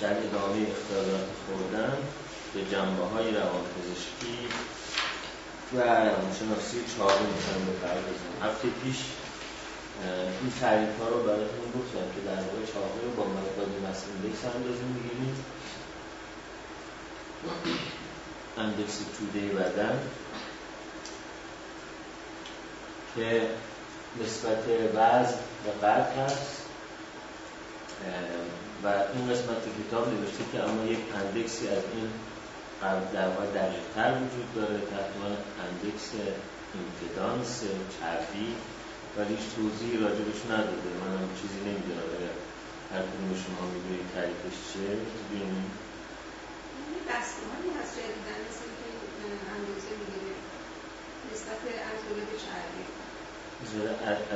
در ادامه اختلالات خوردن به جنبه های روانپزشکی و روانشناسی چهارم می‌تونم بپردازم هفته پیش این تعریف ها رو براتون گفتم که در واقع چاقی رو با مقدار مسئله اندازه می‌گیریم. اندکس توده بدن که نسبت وزن و قد هست. و این قسمت کتاب نوشته که اما یک اندکسی از این در واقع دقیق تر وجود داره تحت اندکس امپدانس چربی ولی هیچ توضیحی راجبش نداده. من هم چیزی نمی‌دونم اگر هر کدوم شما می‌دونید تعریفش چیه ببینید دستگاهی هست جدیدن مثل که اندازه می‌گیره. نسبت ازوله به چربی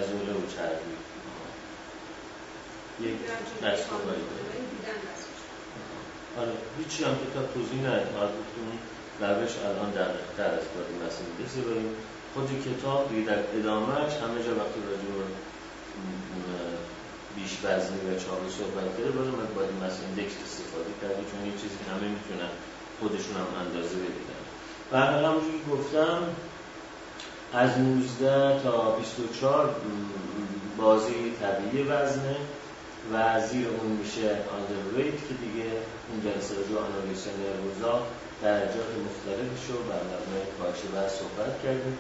ازوله و چربی یک دستگاهی آره هیچی هم که تا توضیح ندید فقط گفتم روش الان تر از بادی مسئله بسی بریم. خود کتاب دیگه در ادامهش همه جا وقتی راجع بیش وزنی و چاقی صحبت کرده باز من بادی مسئله اندکس استفاده کرده چون یه چیزی همه می‌تونن خودشون هم اندازه بگیرن و همونجوری گفتم از 19 تا 24 بازی طبیعی وزنه. و زیر اون میشه underweight که دیگه اون جلسه رو آنالیسن روزا درجات مختلفش رو بر مبنای کاهش و صحبت کردیم.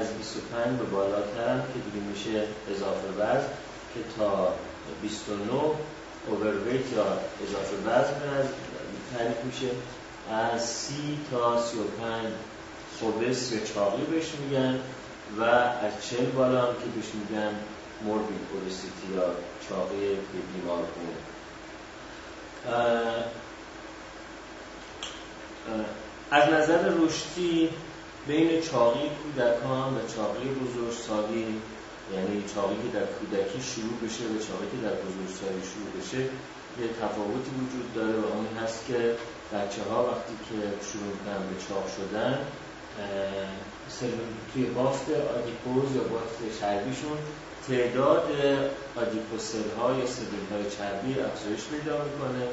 از 25 به بالاتر هم که دیگه میشه اضافه وزن که تا 29 اوورویت یا اضافه وزن از تعریف میشه. از 30 تا 35 خوبس یا چاقی بهش میگن و از 40 بالا هم که بهش میگن موربید اوبسیتی یا چاقی بیمار خون از نظر رشدی بین چاقی کودکان و چاقی بزرگسالی یعنی چاقی که در کودکی شروع بشه و چاقی که در بزرگسالی شروع بشه یه تفاوتی وجود داره و اون هست که بچه ها وقتی که شروع کنن به چاق شدن توی بافت adipose یا بافت چربیشون تعداد adipocell ها یا سلول های چربی افزایش پیدا می‌کنه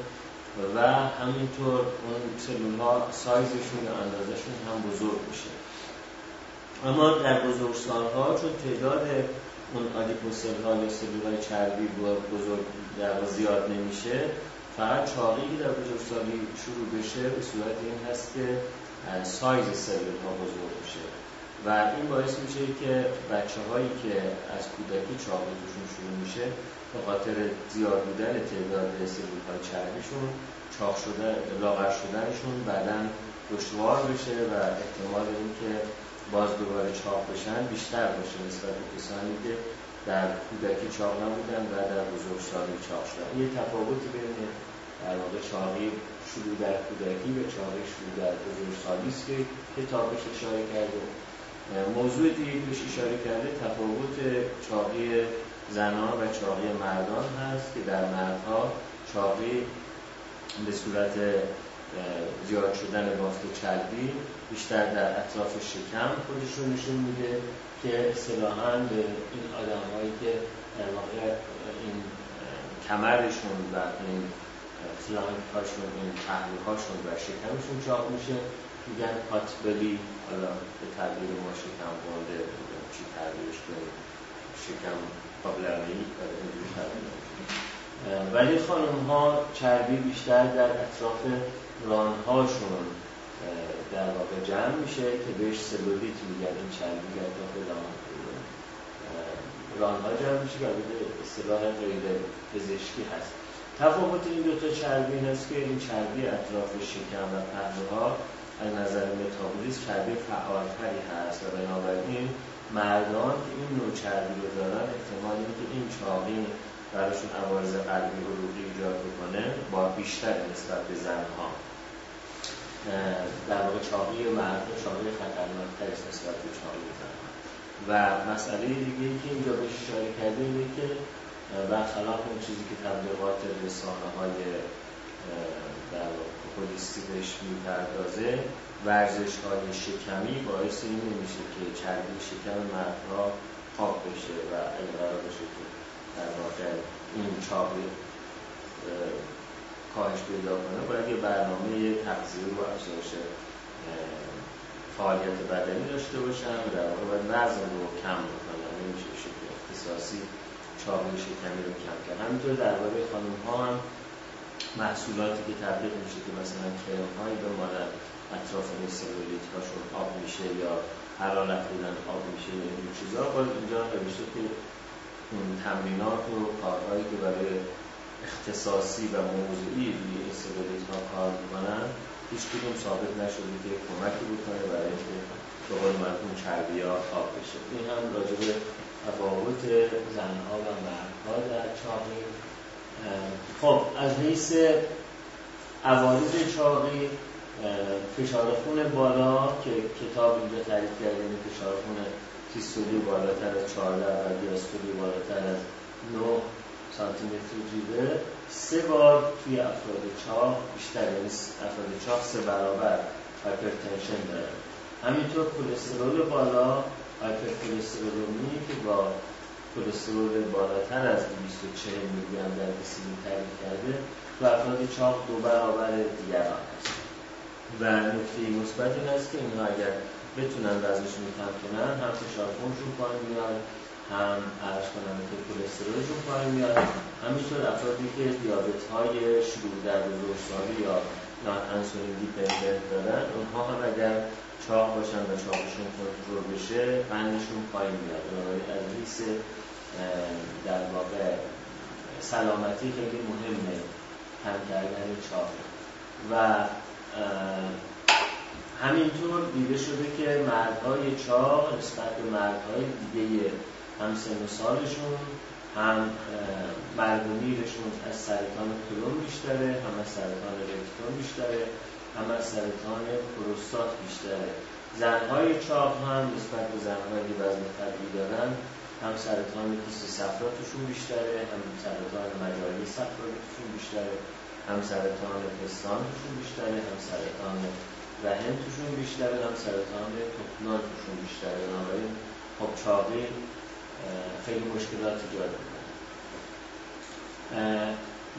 و همینطور اون سلول ها سایزشون یا اندازشون هم بزرگ میشه. اما در ها چون تعداد اون آدیپوسل ها یا سلول های چربی بزرگ در زیاد نمیشه فقط چاقی که در بزرگسالی شروع بشه به صورت این هست که سایز سلول ها بزرگ میشه. و این باعث میشه که بچه هایی که از کودکی چاقی توشون شروع میشه به خاطر زیاد بودن تعداد سلول های چربیشون چاق شده لاغر شدنشون بعدا دشوار بشه و احتمال اینکه باز دوباره چاق بشن بیشتر باشه نسبت به کسانی که در کودکی چاق نبودن و در بزرگسالی چاق شدن. یه تفاوتی بین در واقع چاقی شروع در کودکی و چاقی شروع در بزرگسالی است که کتابش اشاره کرده. موضوع دیگه بهش اشاره کرده تفاوت چاقی زنان و چاقی مردان هست که در مردها چاقی به صورت زیاد شدن بافت چربی بیشتر در اطراف شکم خودش رو نشون میده که اصطلاحا به این آدم هایی که در واقع این کمرشون و این فلانک هاشون این و شکمشون چاق میشه میگن پاتبلی حالا به تعبیر ما شکم بانده چی تعبیرش کنیم. شکم قابلمهی ولی خانم ها چربی بیشتر در اطراف رانهاشون در واقع جمع میشه که بهش سلولیت میگن این چربی در داخل رانها جمع میشه که اصطلاح غیر پزشکی هست. تفاوت این دو تا چربی هست که این چربی اطراف شکم و پهلوها از نظر متابولیسم چربی فعالتری هست و بنابراین مردان که این نوع چربی رو دارن احتمال که این چاقی براشون عوارض قلبی و روحی ایجاد بکنه با بیشتر نسبت به زنها. در واقع چاقی مرد چاقی خطرناکتر است نسبت به چاقی زنها. و مسئله دیگه که اینجا بهش اشاره کرده اینه که برخلاف اون چیزی که تبلیغات رسانه های در پلیسی بهش می‌پردازه ورزش های شکمی باعث این نمیشه که چربی شکم مردها خواب بشه و اگر بشه که در واقع این چاقی کاهش پیدا کنه. باید یه برنامه تغذیه و افزایش فعالیت بدنی داشته باشن و در واقع باید وزن رو کم بکنن. نمیشه شکل اختصاصی چاقی شکمی رو کم کرد. همینطور درباره خانم ها هم محصولاتی که تبلیغ میشه که مثلا کرم هایی به مانند اطراف سلولیت هاشون آب میشه یا حرارت بدن آب میشه یا این چیزا باید اینجا نوشته که اون تمرینات و کارهایی که برای اختصاصی و موضوعی روی این سلولیت ها کار می‌کنن هیچ کدوم ثابت نشده که کمکی بکنه برای اینکه به قول مرحوم چربی ها آب بشه. این هم راجع به تفاوت زنها و مردها در چاقی خب از حیث عوارض چاقی فشار خون بالا که کتاب اینجا تعریف کرده یعنی فشار خون سیستولی بالاتر از 14 و دیاستولی بالاتر از 9 سانتی متر جیوه سه بار توی افراد چاق بیشتر یعنی افراد چاق سه برابر هایپرتنشن داره. همینطور کلسترول بالا هایپرکلسترولمی که با کلسترول بالاتر از 240 میلی گرم در دسیلیتر تعریف کرده تو افراد چاق دو برابر دیگران هست. و نکته مثبت این است که اینها اگر بتونن وزنشون رو کم کنن هم فشار خونشون پایین میاد هم عرض کنم که کلسترولشون پایین میاد. همینطور افرادی که دیابت های شروع در بزرگسالی یا non insulin dependent دارن اونها هم اگر چاق باشن و چاقشون کنترل بشه قندشون پایین میاد. بنابراین از حیث در واقع سلامتی خیلی مهمه کم کردن چاق و همینطور دیده شده که مردهای چاق نسبت به مردهای دیگه هم سن سالشون هم مرگومیرشون از سرطان کلون بیشتره هم از سرطان رکتون بیشتره هم از سرطان پروستات بیشتره. زنهای چاق هم نسبت به زنهایی وزن طبیعی دارن هم سرطان کیست صفراتشون بیشتره هم سرطان مجاری صفراتشون بیشتره هم سرطان پستانشون بیشتره هم سرطان رحم توشون بیشتره هم سرطان تخمدان توشون بیشتره. بنابراین خب چاقی خیلی مشکلات ایجاد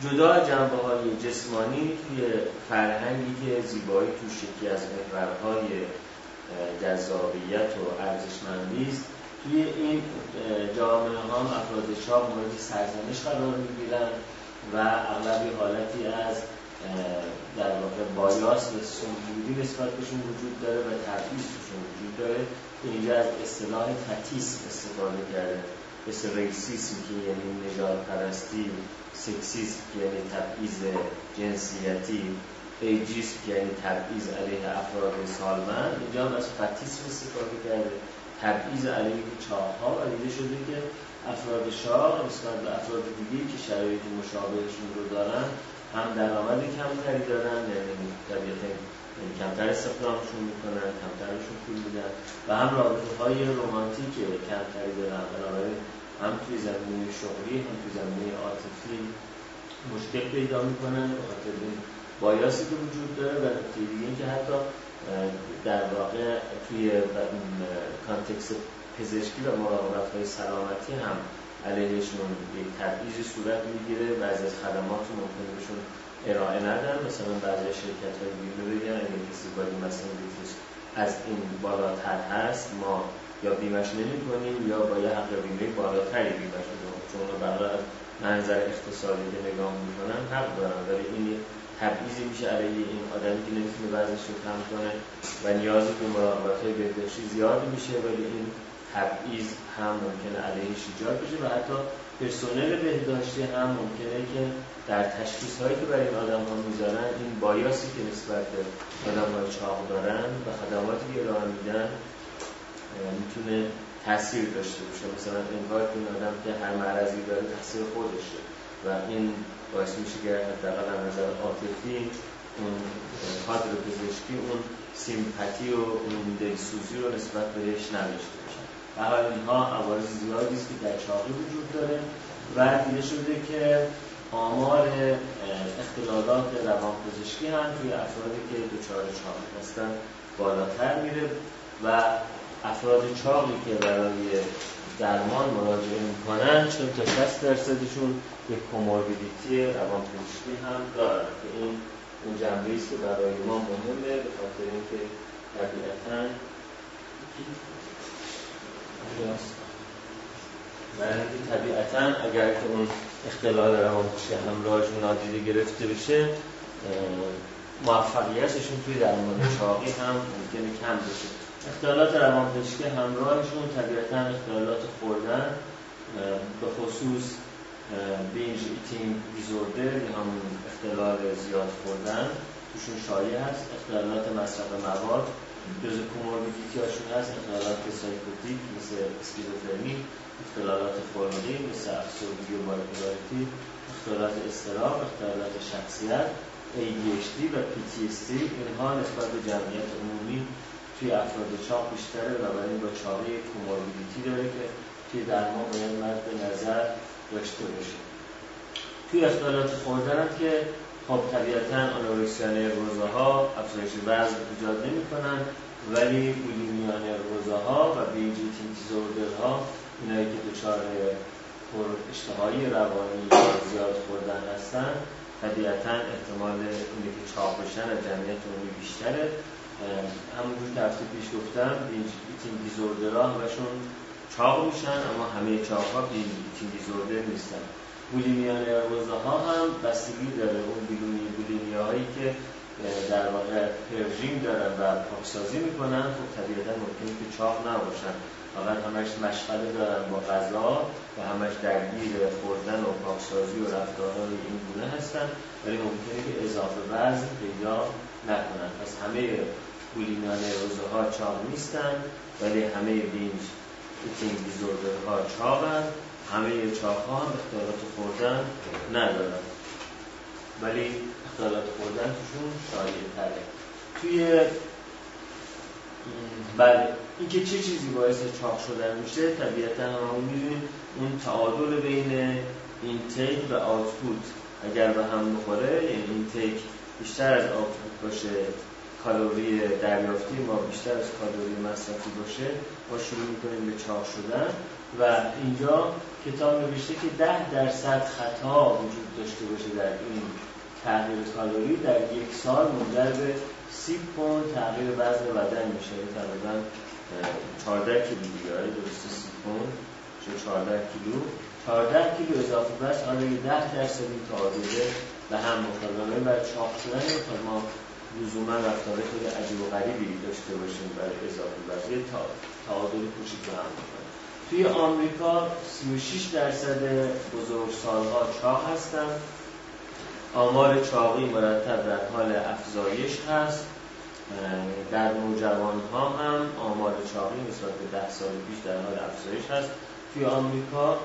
جدا از جنبه های جسمانی توی فرهنگی که زیبایی توش یکی از محورهای جذابیت و ارزشمندی است توی این جامعه ها افراد چاپ مورد سرزنش قرار می‌گیرن و اغلب حالتی از در واقع بایاس و سنجوری نسبت بهشون وجود داره و تبعیض وجود داره. اینجا از اصطلاح تتیسم استفاده کرده. مثل ریسیسم که یعنی نجات پرستی سکسیسم که یعنی تبعیض جنسیتی ایجیسم که یعنی تبعیض علیه افراد سالمند. اینجا هم از فتیسم استفاده کرده. تبعیض علیه چاقها و دیده شده که افراد شاق نسبت به افراد دیگه که شرایط مشابهشون رو دارن هم درآمد کمتری دارن یعنی طبیعتا کمتر استخدامشون می‌کنن کمترشون پول میدن و هم رابطه های رومانتیک کمتری دارن. بنابراین هم توی زمینه شغلی هم توی زمینه عاطفی مشکل پیدا می‌کنن به خاطر بایاسی که وجود داره و نکته اینکه حتی در واقع توی کانتکس پزشکی و مراقبت های سلامتی هم علیهشون یک تبعیضی صورت می‌گیره. بعضی از خدمات رو ممکنه بهشون ارائه ندن. مثلا بعضی شرکت های بیمه بگن اگه کسی با مثلا از این بالاتر هست ما یا بیمش نمی کنیم یا با یه حق بیمه بالاتری بیمش کنیم چون برای منظر اقتصادی نگاه می‌کنن حق دارن. ولی این تبعیضی میشه علیه این آدمی که نمی‌تونه وزنش رو کم کنه و نیاز به مراقبت های بهداشتی زیاد میشه ولی این تبعیض هم ممکنه علیهش ایجاد بشه و حتی پرسنل بهداشتی هم ممکنه که در تشخیص هایی که برای این آدم ها می‌ذارن این بایاسی که نسبت به آدم های چاق دارن و خدماتی که ارائه میدن می‌تونه تاثیر داشته باشه. مثلا انگار که این آدم که هر معرضی داره تاثیر خودشه و این باعث میشه که حداقل از نظر عاطفی اون کادر پزشکی اون سیمپاتی و اون دلسوزی رو نسبت بهش نداشته باشه. و حال اینها عوارض زیادی است که در چاقی وجود داره و دیده شده که آمار اختلالات روانپزشکی هم توی افرادی که دچار چاقی هستن بالاتر میره و افراد چاقی که برای درمان مراجعه می‌کنن چون تا 60 درصدشون یک کوموربیدیتی روانپزشکی هم دارن که این اون جنبه است که برای ما مهمه به خاطر اینکه طبیعتا برای اینکه طبیعتا اگر که اون اختلال روانپزشکی همراهشون نادیده گرفته بشه موفقیتشون توی درمان چاقی هم ممکنه کم بشه. اختلالات روانپزشکی همراهشون طبیعتا اختلالات خوردن به خصوص binge eating disorder یا همون اختلال زیاد خوردن توشون شایع هست. اختلالات مصرف مواد جزو comorbidity هاشون هست. اختلالات psychotic مثل اسکیزوفرنی اختلالات خلقی مثل افسردگی و بایپولاریتی اختلالات استراب اختلالات شخصیت ADHD و PTSD اینها نسبت به جمعیت عمومی توی افراد چاق بیشتره و برای با چاقی کوموربیدیتی داره که توی درمان باید مد نظر داشته باشه توی اختلالات خوردن هم که خب طبیعتا آنورکسیان روزه ها افزایش وزن ایجاد نمی کنن ولی بولیمیان روزه ها و دیزوردر ها اینایی که دچار پر اشتهایی روانی زیاد خوردن هستن طبیعتا احتمال اینه که چاق بشن از جمعیت عمومی بیشتره. همونجور که پیش گفتم بیتین دیزوردرها همشون چاق میشن اما همه چاق ها دیزوردر نیستن. بولیمیان روزه ها هم بستگی داره. اون بیلونی بولیمی هایی که در واقع پرژیم دارن و پاکسازی می‌کنن خب طبیعتا ممکنه که چاق نباشن. فقط همش مشغله دارن با غذا و همش درگیر خوردن و پاکسازی و رفتارهای این گونه هستن ولی ممکنه که اضافه وزن پیدا نکنن. پس همه بولیمیان روزه ها چاق نیستن ولی همه بینج دیزوردر ها چاقن همه چاق ها هم اختلالات خوردن ندارن. ولی اختلالات خوردن توشون شایع تره. توی بله این که چه چیزی باعث چاق شدن میشه طبیعتا هم می‌دونیم اون تعادل بین اینتیک و آوتپوت اگر به هم بخوره یعنی اینتیک بیشتر از آوتپوت باشه کالوری دریافتی ما بیشتر از کالوری مصرفی باشه. ما شروع می‌کنیم به چاق شدن و اینجا کتاب نوشته که ده درصد خطا وجود داشته باشه در این تغییر کالوری در یک سال منجر به سی پوند تغییر وزن بدن میشه. تقریبا 14 کیلو دیگه درسته سی پوند. چه 14 کیلو. 14 کیلو اضافه بس حالا یه 10 درصد این تعادله به هم مخالفه برای چاق شدن نمی‌خواد ما لزوما رفتار خیلی عجیب و غریبی داشته باشیم برای اضافه بس. یه تعادل کوچیک به هم توی آمریکا 36 درصد بزرگسالها چاق هستن. آمار چاقی مرتب در حال افزایش هست. در نوجوان ها هم آمار چاقی نسبت به ده سال پیش در حال افزایش هست. توی آمریکا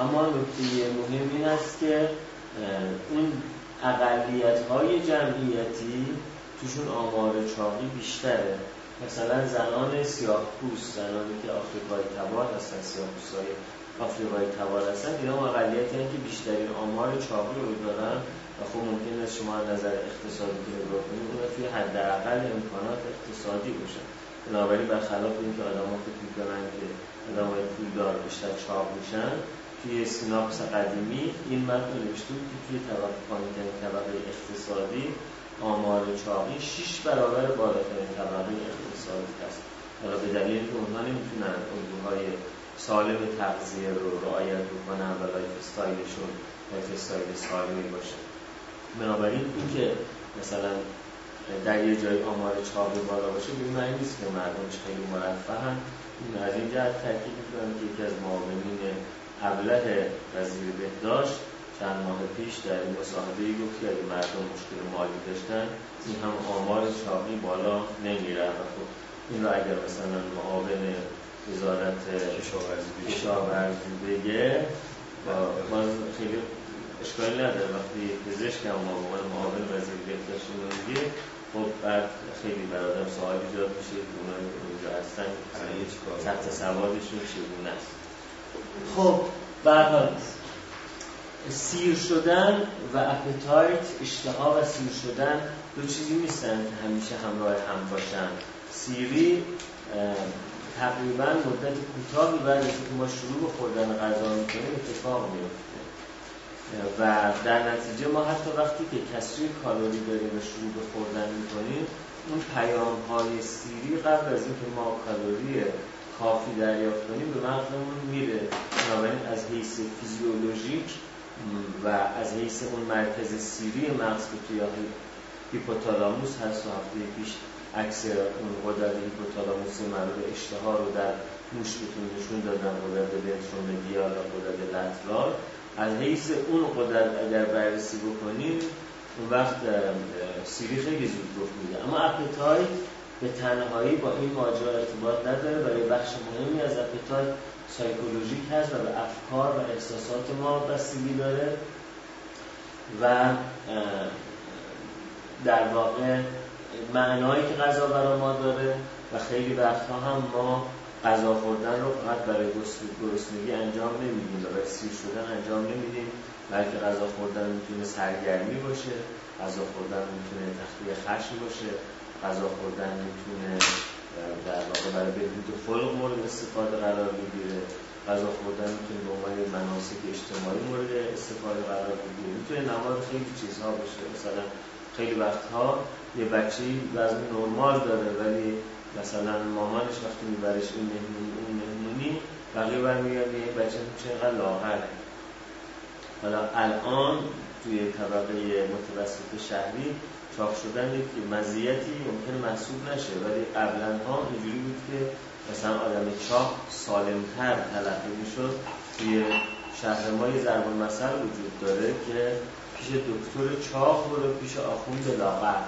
اما نکته مهم این است که اون اقلیت های جمعیتی توشون آمار چاقی بیشتره. مثلا زنان سیاه پوست زنانی که آفریقای تبار هستن سیاه های آفریقای تبار هستن اینا اقلیتی که بیشترین آمار چاقی رو دارن و خب ممکن است شما نظر اقتصادی که نگاه کنید اون توی حداقل امکانات اقتصادی باشه بنابراین برخلاف اینکه آدم‌ها فکر می‌کنن که آدم‌های پولدار بیشتر چاق میشن توی سیناپس قدیمی این متن نوشته که توی طبقه پایینترین طبقه اقتصادی آمار چاقی 6 برابر بالاترین طبقه اقتصادی هست حالا به دلیل که اونها نمی‌تونن الگوهای سالم تغذیه رو رعایت بکنن و lifestyle شون lifestyle سالمی باشه. بنابراین این که مثلا در یه جایی آمار چاقی بالا باشه به معنی نیست که مردم خیلی مرفهن. این از این جهت تاکید می‌کنم که یکی از معاونین ابله وزیر بهداشت چند ماه پیش در این مصاحبه گفت که اگه مردم مشکل مالی داشتن این هم آمار چاقی بالا نمیره. و خب این را اگر مثلا معاون وزارت کشاورزی بگه ما خیلی اشکالی نداره. وقتی پزشک هم ما عنوان معاون وزیر بهداشت میگه خب بعد خیلی برادر سوال ایجاد میشه که اونایی که اونجا هستن تحت سوادشون چگونه است؟ خب بهرحال سیر شدن و appetite اشتها و سیر شدن دو چیزی نیستن که همیشه همراه هم باشن. سیری تقریبا مدت کوتاهی بعد از که ما شروع به خوردن غذا می‌کنیم اتفاق میفته و در نتیجه ما حتی وقتی که کسری کالری داریم و شروع به خوردن می‌کنیم اون پیام های سیری قبل از اینکه ما کالری کافی دریافت کنیم به مغزمون میره. بنابراین از حیث فیزیولوژیک و از حیث اون مرکز سیری مغز که توی هیپوتالاموس هست و هفته پیش عکس اون قدرت هیپوتالاموس مربوط اشتها رو در موش بتون نشون دادن قدرت بنترومدیال و قدرت لترال از حیث اون قدرت اگر بررسی بکنیم اون وقت سیری خیلی زود گفت میده اما اپتای به تنهایی با این ماجرا ارتباط نداره برای بخش مهمی از اپتای سایکولوژیک هست و به افکار و احساسات ما بستگی داره و در واقع معنایی که غذا برای ما داره و خیلی وقتها هم ما غذا خوردن رو فقط برای گرسنگی انجام نمیدیم و برای سیر شدن انجام نمیدیم بلکه غذا خوردن می‌تونه سرگرمی باشه غذا خوردن می‌تونه تخلیه خشم باشه غذا خوردن می‌تونه در واقع برای بهبود خلق مورد استفاده قرار بگیره غذا خوردن می‌تونه به عنوان مناسک اجتماعی مورد استفاده قرار بگیره. می‌تونه نماد خیلی چیزها باشه. مثلا خیلی وقتها یه بچه وزن نرمال داره ولی مثلا مامانش وقتی میبرش این مهمونی اون مهمونی بقیه برمیگرد یه بچه چقدر لاغره. حالا الان توی طبقه متوسط شهری چاق شدن یک مزیتی ممکنه محسوب نشه. ولی قبلا ها اینجوری بود که مثلا آدم چاق سالمتر تلقی می‌شد. توی شهر ما یه ضرب المثل وجود داره که پیش دکتر چاق برو پیش آخوند لاغر.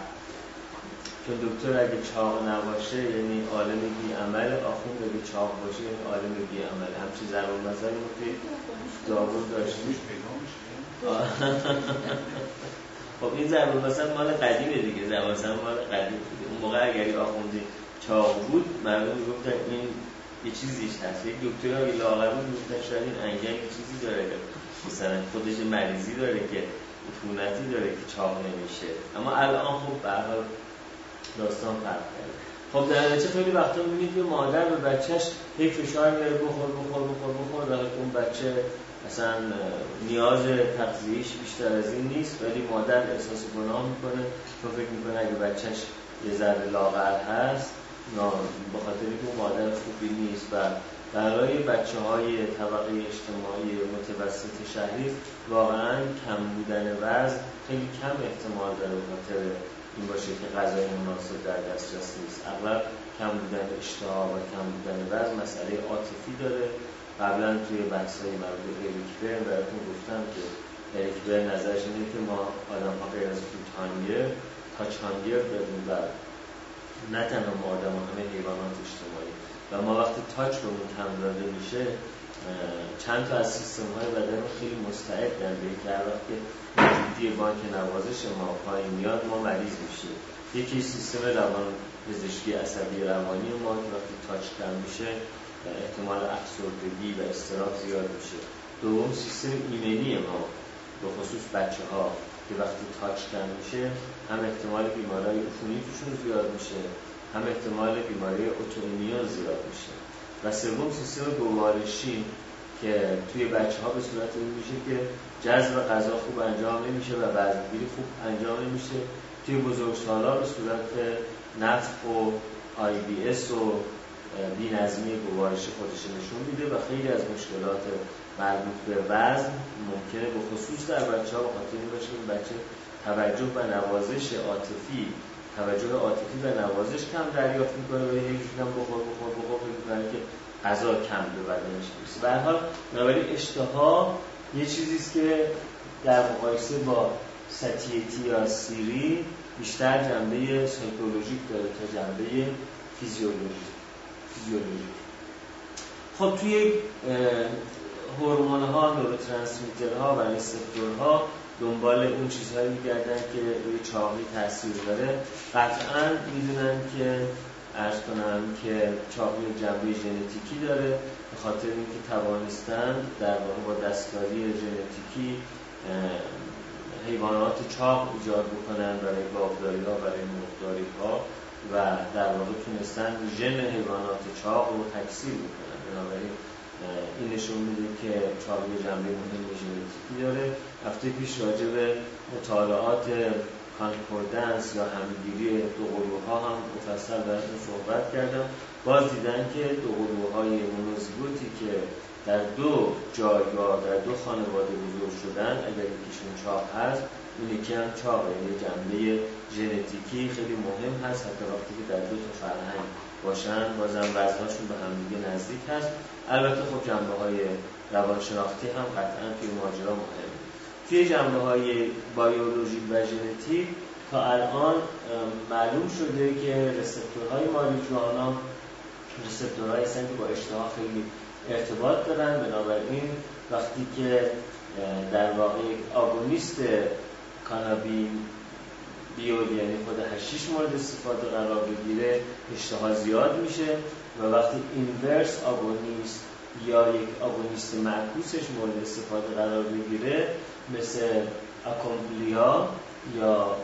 چون دکتر اگه چاق نباشه یعنی عالم بی عمل آخوند اگه چاق باشه یعنی عالم بی عمل همچی ضرب المثل که داوود داشتیم خب این ضرب مثلا مال قدیمه دیگه ضرب مثلا مال قدیم. اون موقع اگر آخوندی چاق بود مردم می‌گفتن این یه چیزیش هست. یک دکتر های لاغر بود می‌گفتن شاید این انگل یه چیزی داره مثلا خودش مریضی داره که عفونتی داره که چاق نمیشه. اما الان خب به داستان فرق کرده. خب در نتیجه خیلی وقتا می‌بینید که مادر به بچهش یک فشار میاره بخور بخور بخور بخور در اون بچه مثلا نیاز تغذیهش بیشتر از این نیست ولی مادر احساس گناه می‌کنه. چون فکر می‌کنه اگه بچهش یه ذره لاغر هست به خاطر که مادر خوبی نیست و برای بچه های طبقه اجتماعی متوسط شهری واقعا کم بودن وزن خیلی کم احتمال داره به خاطر این باشه که غذای مناسب در دسترس نیست. اغلب کم بودن اشتها و کم بودن وزن مسئله عاطفی داره. قبلا توی بحث های مربوط به اریک برن براتون گفتم که اریک نظرش اینه که ما آدم ها غیر از تانگر تا چانگر داریم و نه تنها ما آدم ها همه حیوانات اجتماعی. و ما وقتی تاچ به اون کم داده میشه چند تا از سیستم های بدن خیلی مستعدن به که هر وقت موجودی بانک نوازش ما پایین میاد ما مریض میشیم. یکی سیستم روان پزشکی عصبی روانی ما که وقتی تاچ کم میشه احتمال افسردگی و استراب زیاد میشه. دوم سیستم ایمنی ما به خصوص بچه ها که وقتی تاچ کم میشه هم احتمال بیماری عفونی توشون زیاد میشه هم احتمال بیماری اوتومیون زیاد میشه. و سوم سیستم گوارشی که توی بچه ها به صورت این میشه که جذب غذا خوب انجام نمیشه و وزنگیری خوب انجام نمیشه. توی بزرگسالا به صورت نفخ و آی بی اس و بی نظمی گوارش خودش نشون میده و خیلی از مشکلات مربوط به وزن ممکنه به خصوص در بچه ها بخاطر این باشه که بچه توجه و نوازش عاطفی توجه عاطفی و نوازش کم دریافت می‌کنه و یه هم بخور بخور بخور بخور که غذا کم به بدنش می‌رسه. به حال بنابراین اشتها یه چیزیست که در مقایسه با satiety یا سیری بیشتر جنبه psychologic داره تا جنبه فیزیولوژیک فیزیولوژی خب توی هورمون ها neurotransmitter ها و receptor ها دنبال اون چیزهایی میگردن که روی چاقی تاثیر داره. قطعا می‌دونن که عرض کنم که چاقی جنبه ژنتیکی داره به خاطر اینکه توانستن در واقع با دستکاری ژنتیکی حیوانات چاق ایجاد بکنن برای گاوداری ها برای مرغداری ها و در واقع تونستن ژن حیوانات چاق رو تکثیر بکنن. بنابراین این نشون میده که چاقی جنبه مهم ژنتیکی داره. هفته پیش راجع به مطالعات کانکوردنس یا همگیری دو قلوها هم مفصل براتون صحبت کردم. باز دیدن که دو قلوهای مونوزیگوتی که در دو جایگاه در دو خانواده بزرگ شدن اگر یکیشون چاق هست اون یکی هم چاق یعنی جنبه ژنتیکی خیلی مهم هست حتی وقتی که در دو تا فرهنگ باشن بازم وزنهاشون به همدیگه نزدیک هست. البته خب جنبه های روانشناختی هم قطعا توی ماجرا مهم توی جنبه های بایولوژی و ژنتیک تا الان معلوم شده که رسپتورهای ماریجوانا رسپتورهای هستن که با اشتها خیلی ارتباط دارن بنابراین وقتی که در واقع آگونیست کانابین بیول یعنی خود هشیش مورد استفاده قرار بگیره اشتها زیاد میشه و وقتی اینورس آگونیست یا یک آگونیست معکوسش مورد استفاده قرار بگیره مثل اکومپلیا یا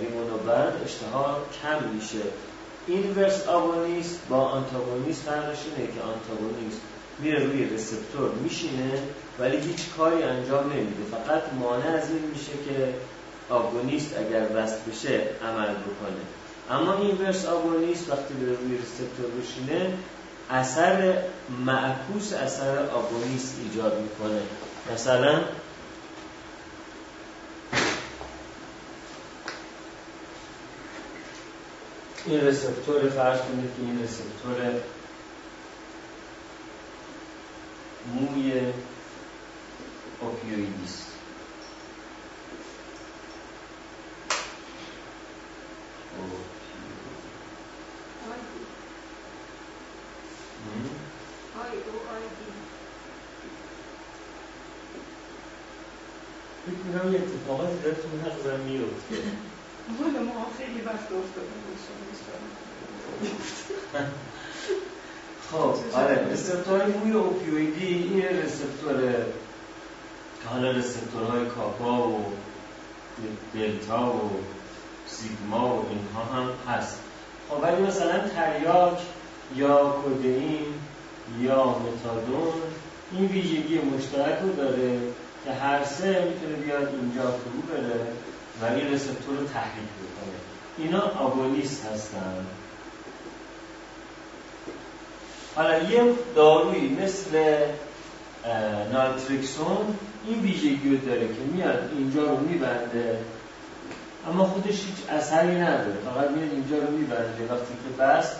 ریمونوبرد اشتها کم میشه. اینورس آگونیست با آنتاگونیست فرقش اینه که آنتاگونیست میره روی رسپتور میشینه ولی هیچ کاری انجام نمیده. فقط مانع از این میشه که آگونیست اگر وصل بشه عمل بکنه. اما اینورس آگونیست وقتی به روی رسپتور بشینه اثر معکوس اثر آگونیست ایجاد می‌کنه. مثلا این رسپتور فرض کنید که این رسپتور موی اوپیویدیست فکر می‌کنم یه اتفاقاتی داره تو مغزم میفته مال ما خیلی وقت افتاده خب آره رسپتور موی اوپیویدی این رسپتور که حالا رسپتورهای کاپا و دلتا و سیگما و اینها هم هست. خب ولی مثلا تریاک یا کودئین یا متادون این ویژگی مشترک رو داره که هر سه می‌تونه بیاد اینجا فرو بره و این رسپتور رو تحریک بکنه. اینا آگونیست هستن. حالا یه دارویی مثل نالتریکسون این ویژگی رو داره که میاد اینجا رو میبنده. اما خودش هیچ اثری نداره. فقط میاد اینجا رو میبنده. وقتی که بست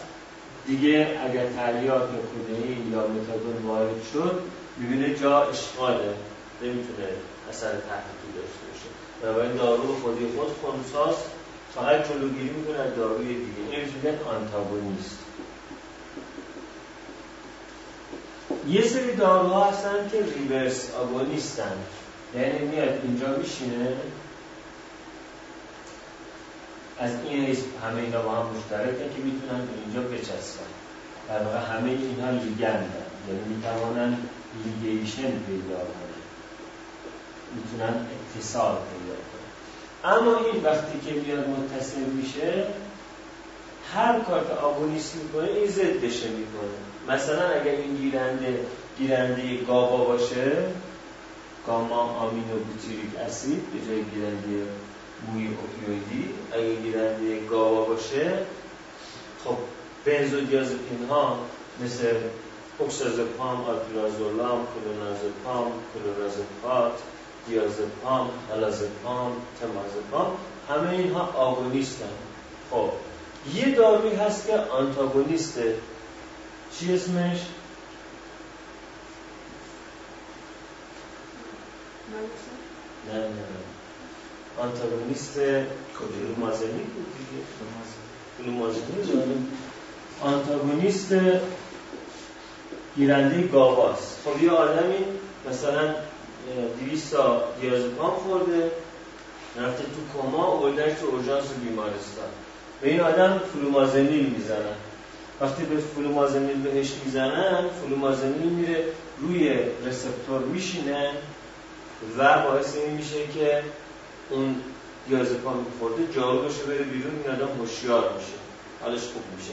دیگه اگر تریاک یا کودئین یا متادون وارد شد می‌بینه جا اشغاله. نمی‌تونه اثر تحقیقی داشته باشه. بنابراین دارو خودی خود خونساز فقط جلوگیری می‌کنه از داروی دیگه. این میگن آنتاگونیست. یه سری داروها هستن که ریورس آگونیستن یعنی میاد اینجا میشینه. از این همه اینا با هم مشترکه که می‌تونن به اینجا بچسبن. در واقع همه اینها لیگندن یعنی می‌توانن لیگیشن پیدا کنن. می‌تونن اتصال پیدا کنن. اما این وقتی که میاد متصل میشه هر کار که آگونیست می‌کنه این ضدشه می‌کنه. مثلا اگر این گیرنده گیرنده گاوا باشه گاما آمینو بوتیریک اسید به جای گیرنده موی اوپیویدی اگه گیرنده گاوا باشه خب بنزودیازپین ها مثل اکسازپام، آلپرازولام، کلونازپام، کلورازپات، دیازپام، الازپام، تمازپام همه اینها آگونیستن. خب یه داروی هست که آنتاگونیسته. چی اسمش؟ نه نه نه آنتاگونیست فلومازنیل بود دیگه فلومازنیل آنتاگونیست گیرنده GABA ست خب یه آدمی مثلا 200 تا دیازپام خورده رفته تو کما آوردنش تو اورژانس بیمارستان. به این آدم فلومازنیل می‌زنن. وقتی به فلومازنیل بهش می‌زنن فلومازنیل میره روی receptor میشینه و باعث این میشه که اون دیازپام خورده جارو بشه بره بیرون این آدم هوشیار میشه حالش خوب میشه.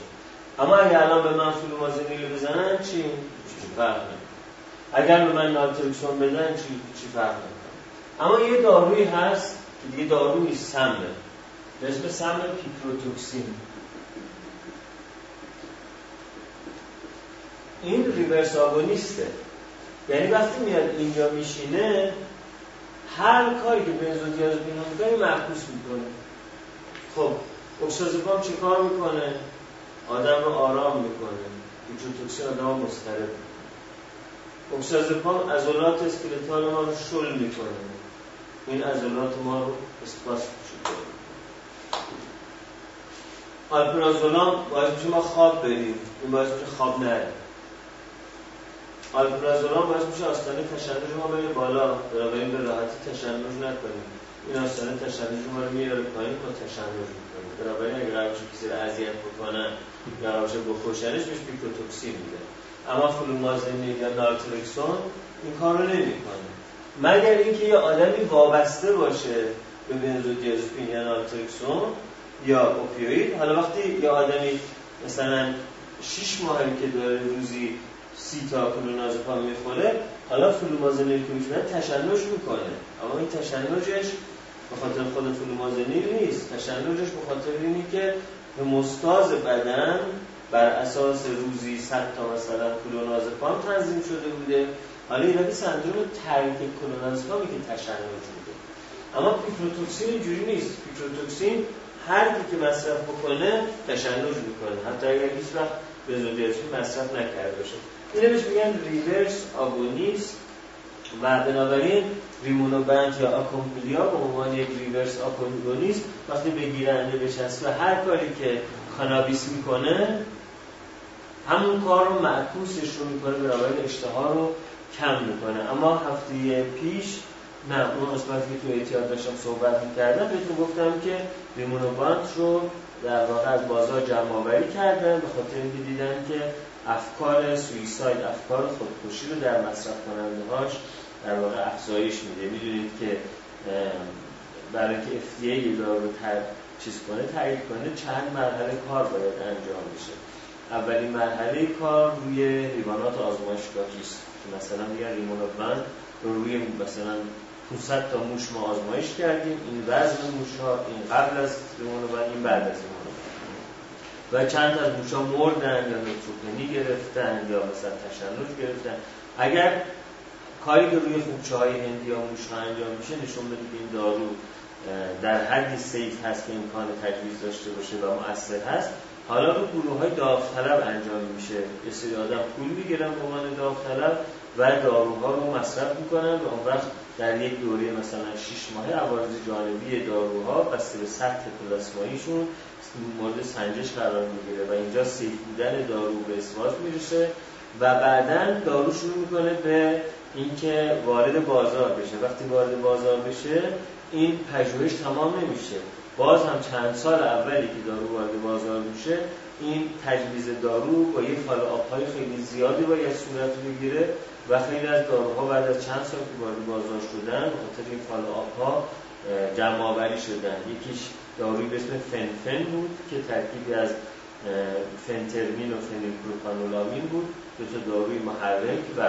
اما اگه الان به من فلومازنیل بزنن چی؟ فرق اگر به من نالترکسون بدن چی, چی فرق اما یه دارویی هست که دیگه دارو نیست سمه. به اسم سم پیکروتوکسین این reverse agonist ه یعنی وقتی میاد اینجا میشینه هر کاری که بنزودیازپین می‌کنه معکوس می‌کنه. خب اکسازپام چه کار می‌کنه؟ آدم رو آرام می‌کنه. پیکروتوکسین آدم رو مضطرب اکسازپام عضلات skeletal ما رو شل می‌کنه. این عضلات ما رو اسپاسم میشه آلپرازولام باعث میشه ما خواب بریم. این باعث میشه خواب نره. آلپرازولام باعث میشه آستانه تشنج ما بره بالا. بنابراین به راحتی تشنج نکنیم. این آستانه تشنج ما رو میاره پایین ما تشنج می‌کنیم. بنابراین اگه قرار کسی رو اذیت بکنن یا قرار بخوشنش بهش پیکوتوکسین میده. اما فلومازینی یا نالترکسون این کار رو نمی‌کنه. مگر اینکه یه آدمی وابسته باشه به بنزودیازپین یا نالترکسون یا اوپیوید حالا وقتی یه آدمی مثلا 6 ماهی که داره روزی سی تا کلونازپام می‌خوره حالا فلومازنیل که میشونه تشنج می‌کنه. اما این تشنجش به خاطر خود فلومازنیل نیست. تشنجش به خاطر اینی که به مستاز بدن بر اساس روزی 100 تا مثلا کلونازپام تنظیم شده بوده. حالا این سندروم ترک کلونازپامی که تشنج بوده. اما پیکروتوکسین اینجوری نیست. پیکروتوکسین هر کی که مصرف بکنه تشنج می‌کنه. حتی اگر هیچ وقت به مصرف نکرده باشه. اینه بهش میگن reverse agonist و بنابراین ریمونابانت یا آکومپلیا به عنوان یک reverse agonist وقتی به گیرنده بچسبه هر کاری که کانابیس می‌کنه همون کار رو معکوسش رو می‌کنه بنابراین اشتها رو کم می‌کنه. اما هفته پیش نه اون قسمتی که تو اعتیاد داشتم صحبت می‌کردم بهتون گفتم که ریمونوبانت رو در واقع از بازار جمع آوری کردن به خاطر اینکه دیدن که افکار سویساید افکار خودکشی رو در مصرف کننده هاش در واقع افزایش میده. می‌دونید که برای که FDA یه رو تر... چیز کنه تایید کنه چند مرحله کار باید انجام بشه. اولین مرحله کار روی حیوانات آزمایشگاهی است. که مثلا میگن ریمونوبند رو روی مثلا 500 تا موش ما آزمایش کردیم. این وزن موش ها این قبل از و این بعد از و چند از موش ها مردن یا نوتروپنی گرفتن یا مثلا تشنج گرفتن. اگر کاری که روی خوبچه های هندی یا موش ها انجام میشه نشون بده که این دارو در حدی سیف هست که امکان تجویز داشته باشه و مؤثر هست. حالا رو گروه های داوطلب انجام میشه. یه سری آدم پول می‌گیرن به عنوان داوطلب و داروها رو مصرف می‌کنن و اون وقت در یک دوره مثلا 6 ماهه عوارض جانبی داروها بسته به سطح پلاسماییشون مورد سنجش قرار می‌گیره و اینجا سیف بودن دارو به اسواز می‌رسه و بعدا دارو شروع می‌کنه به اینکه وارد بازار بشه. وقتی وارد بازار بشه این پژوهش تمام نمیشه. باز هم چند سال اولی که دارو وارد بازار میشه این تجویز دارو با یه follow-up های خیلی زیادی باید صورت بگیره و خیلی از داروها بعد از چند سال که وارد بازار شدن به خاطر این follow-up ها جمع شدن. یکیش داروی به اسم فنفن بود که ترکیبی از فنترمین و فنیلپروپانولامین بود. دو تا داروی محرک و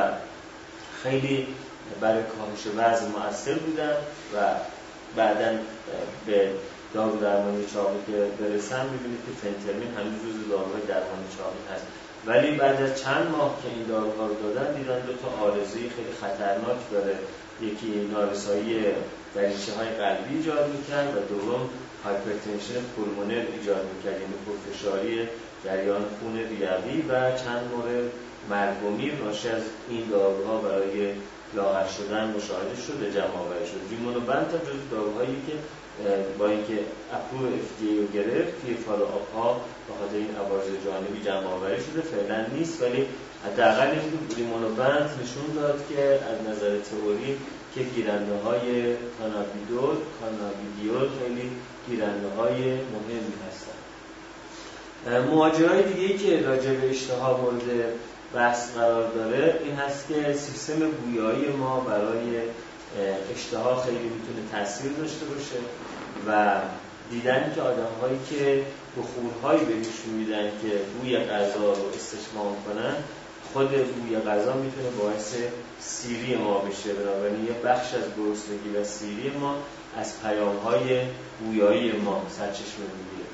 خیلی برای کاهش وزن مؤثر بودن و بعدا به دارو درمانی چاقی که برسیم می‌بینید که فنترمین همین روز داروهای درمانی چاقی هست. ولی بعد از چند ماه که این داروها رو دادن دیدن دو تا عارضه‌ی خیلی خطرناک داره. یکی نارسایی دریچه های قلبی ایجاد می‌کرد و دوم hypertension pulmonary ایجاد می‌کرد یعنی پرفشاری جریان خون ریوی و چند مورد مرگ و میر ناشی از این داروها برای لاغر شدن مشاهده شده جمع آوری شد. ریمونابانت تا جز داروهایی که با اینکه approve FDA رو گرفت توی follow-up ها به خاطر این عوارض جانبی جمع آوری شده فعلا نیست. ولی حداقل این ریمونابانت نشون داد که از نظر تئوری که گیرنده های کانابیدول کانابیدیول خیلی گیرنده های مهمی هستن مهاجرهای دیگه که راجع به اشتها مورد بحث قرار داره این هست که سیستم بویایی ما برای اشتها خیلی می‌تونه تاثیر داشته باشه و دیدن که آدم هایی که بخورهایی بهشون میدن که بوی غذا رو استشمام کنن خود بوی غذا می‌تونه باعث سیری ما بشه. بنابراین یه بخش از گرسنگی و سیری ما از پیام های بویایی ما سرچشمه می‌گیره.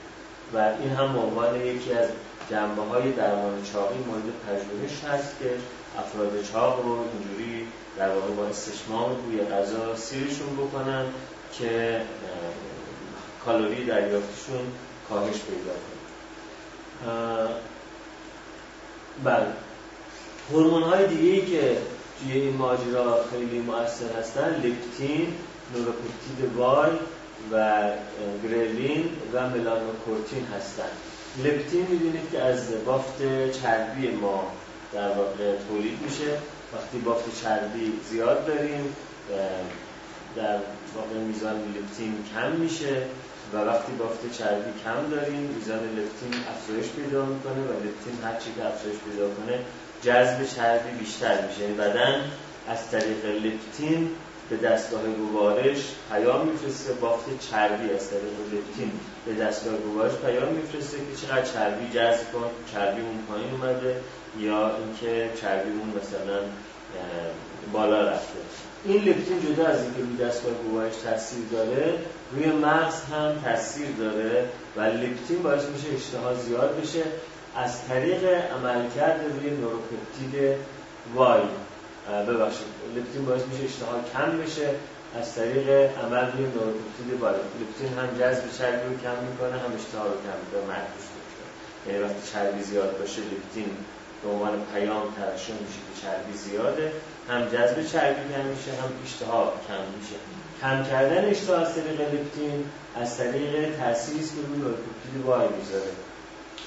و این هم عنوان یکی از جنبه های درمان چاقی مورد پژوهش هست که افراد چاق رو اینجوری در واقع با استشمام بوی غذا سیرشون بکنن که کالری دریافتشون کاهش پیدا کنه. بله. هورمون های دیگه ای که توی این ماجرا خیلی مؤثر هستن لپتین نوروپپتید وای و گرلین و ملانوکورتین هستن لپتین می‌دونید که از بافت چربی ما در واقع تولید میشه. وقتی بافت چربی زیاد داریم در واقع میزان لپتین کم میشه و وقتی بافت چربی کم داریم میزان لپتین افزایش پیدا می‌کنه و لپتین هر چی که افزایش پیدا کنه جذب چربی بیشتر میشه. یعنی بدن از طریق لپتین به دستگاه گوارش پیام میفرسته بافت چربی از طریق لپتین به دستگاه گوارش پیام میفرسته که چقدر چربی جذب کن چربیمون پایین اومده یا اینکه چربیمون مثلا بالا رفته. این لپتین جدا از اینکه روی دستگاه گوارش تاثیر داره روی مغز هم تاثیر داره و لپتین باعث میشه اشتها زیاد بشه. از طریق عملکرد روی نوروپپتید وای. ببخشید. لپتین باعث میشه اشتها کم بشه. از طریق عمل روی نوروپپتید وای لپتین هم جذب چربی رو کم می‌کنه هم اشتها رو کم می‌کنه. معکوس یعنی وقتی چربی زیاد باشه لپتین به عنوان پیام ترشح میشه که چربی زیاده. هم جذب چربی کم میشه هم اشتها کم میشه. کم کردن اشتها از طریق لپتین از طریق تأثیری که روی نوروپپتید وای می‌ذاره.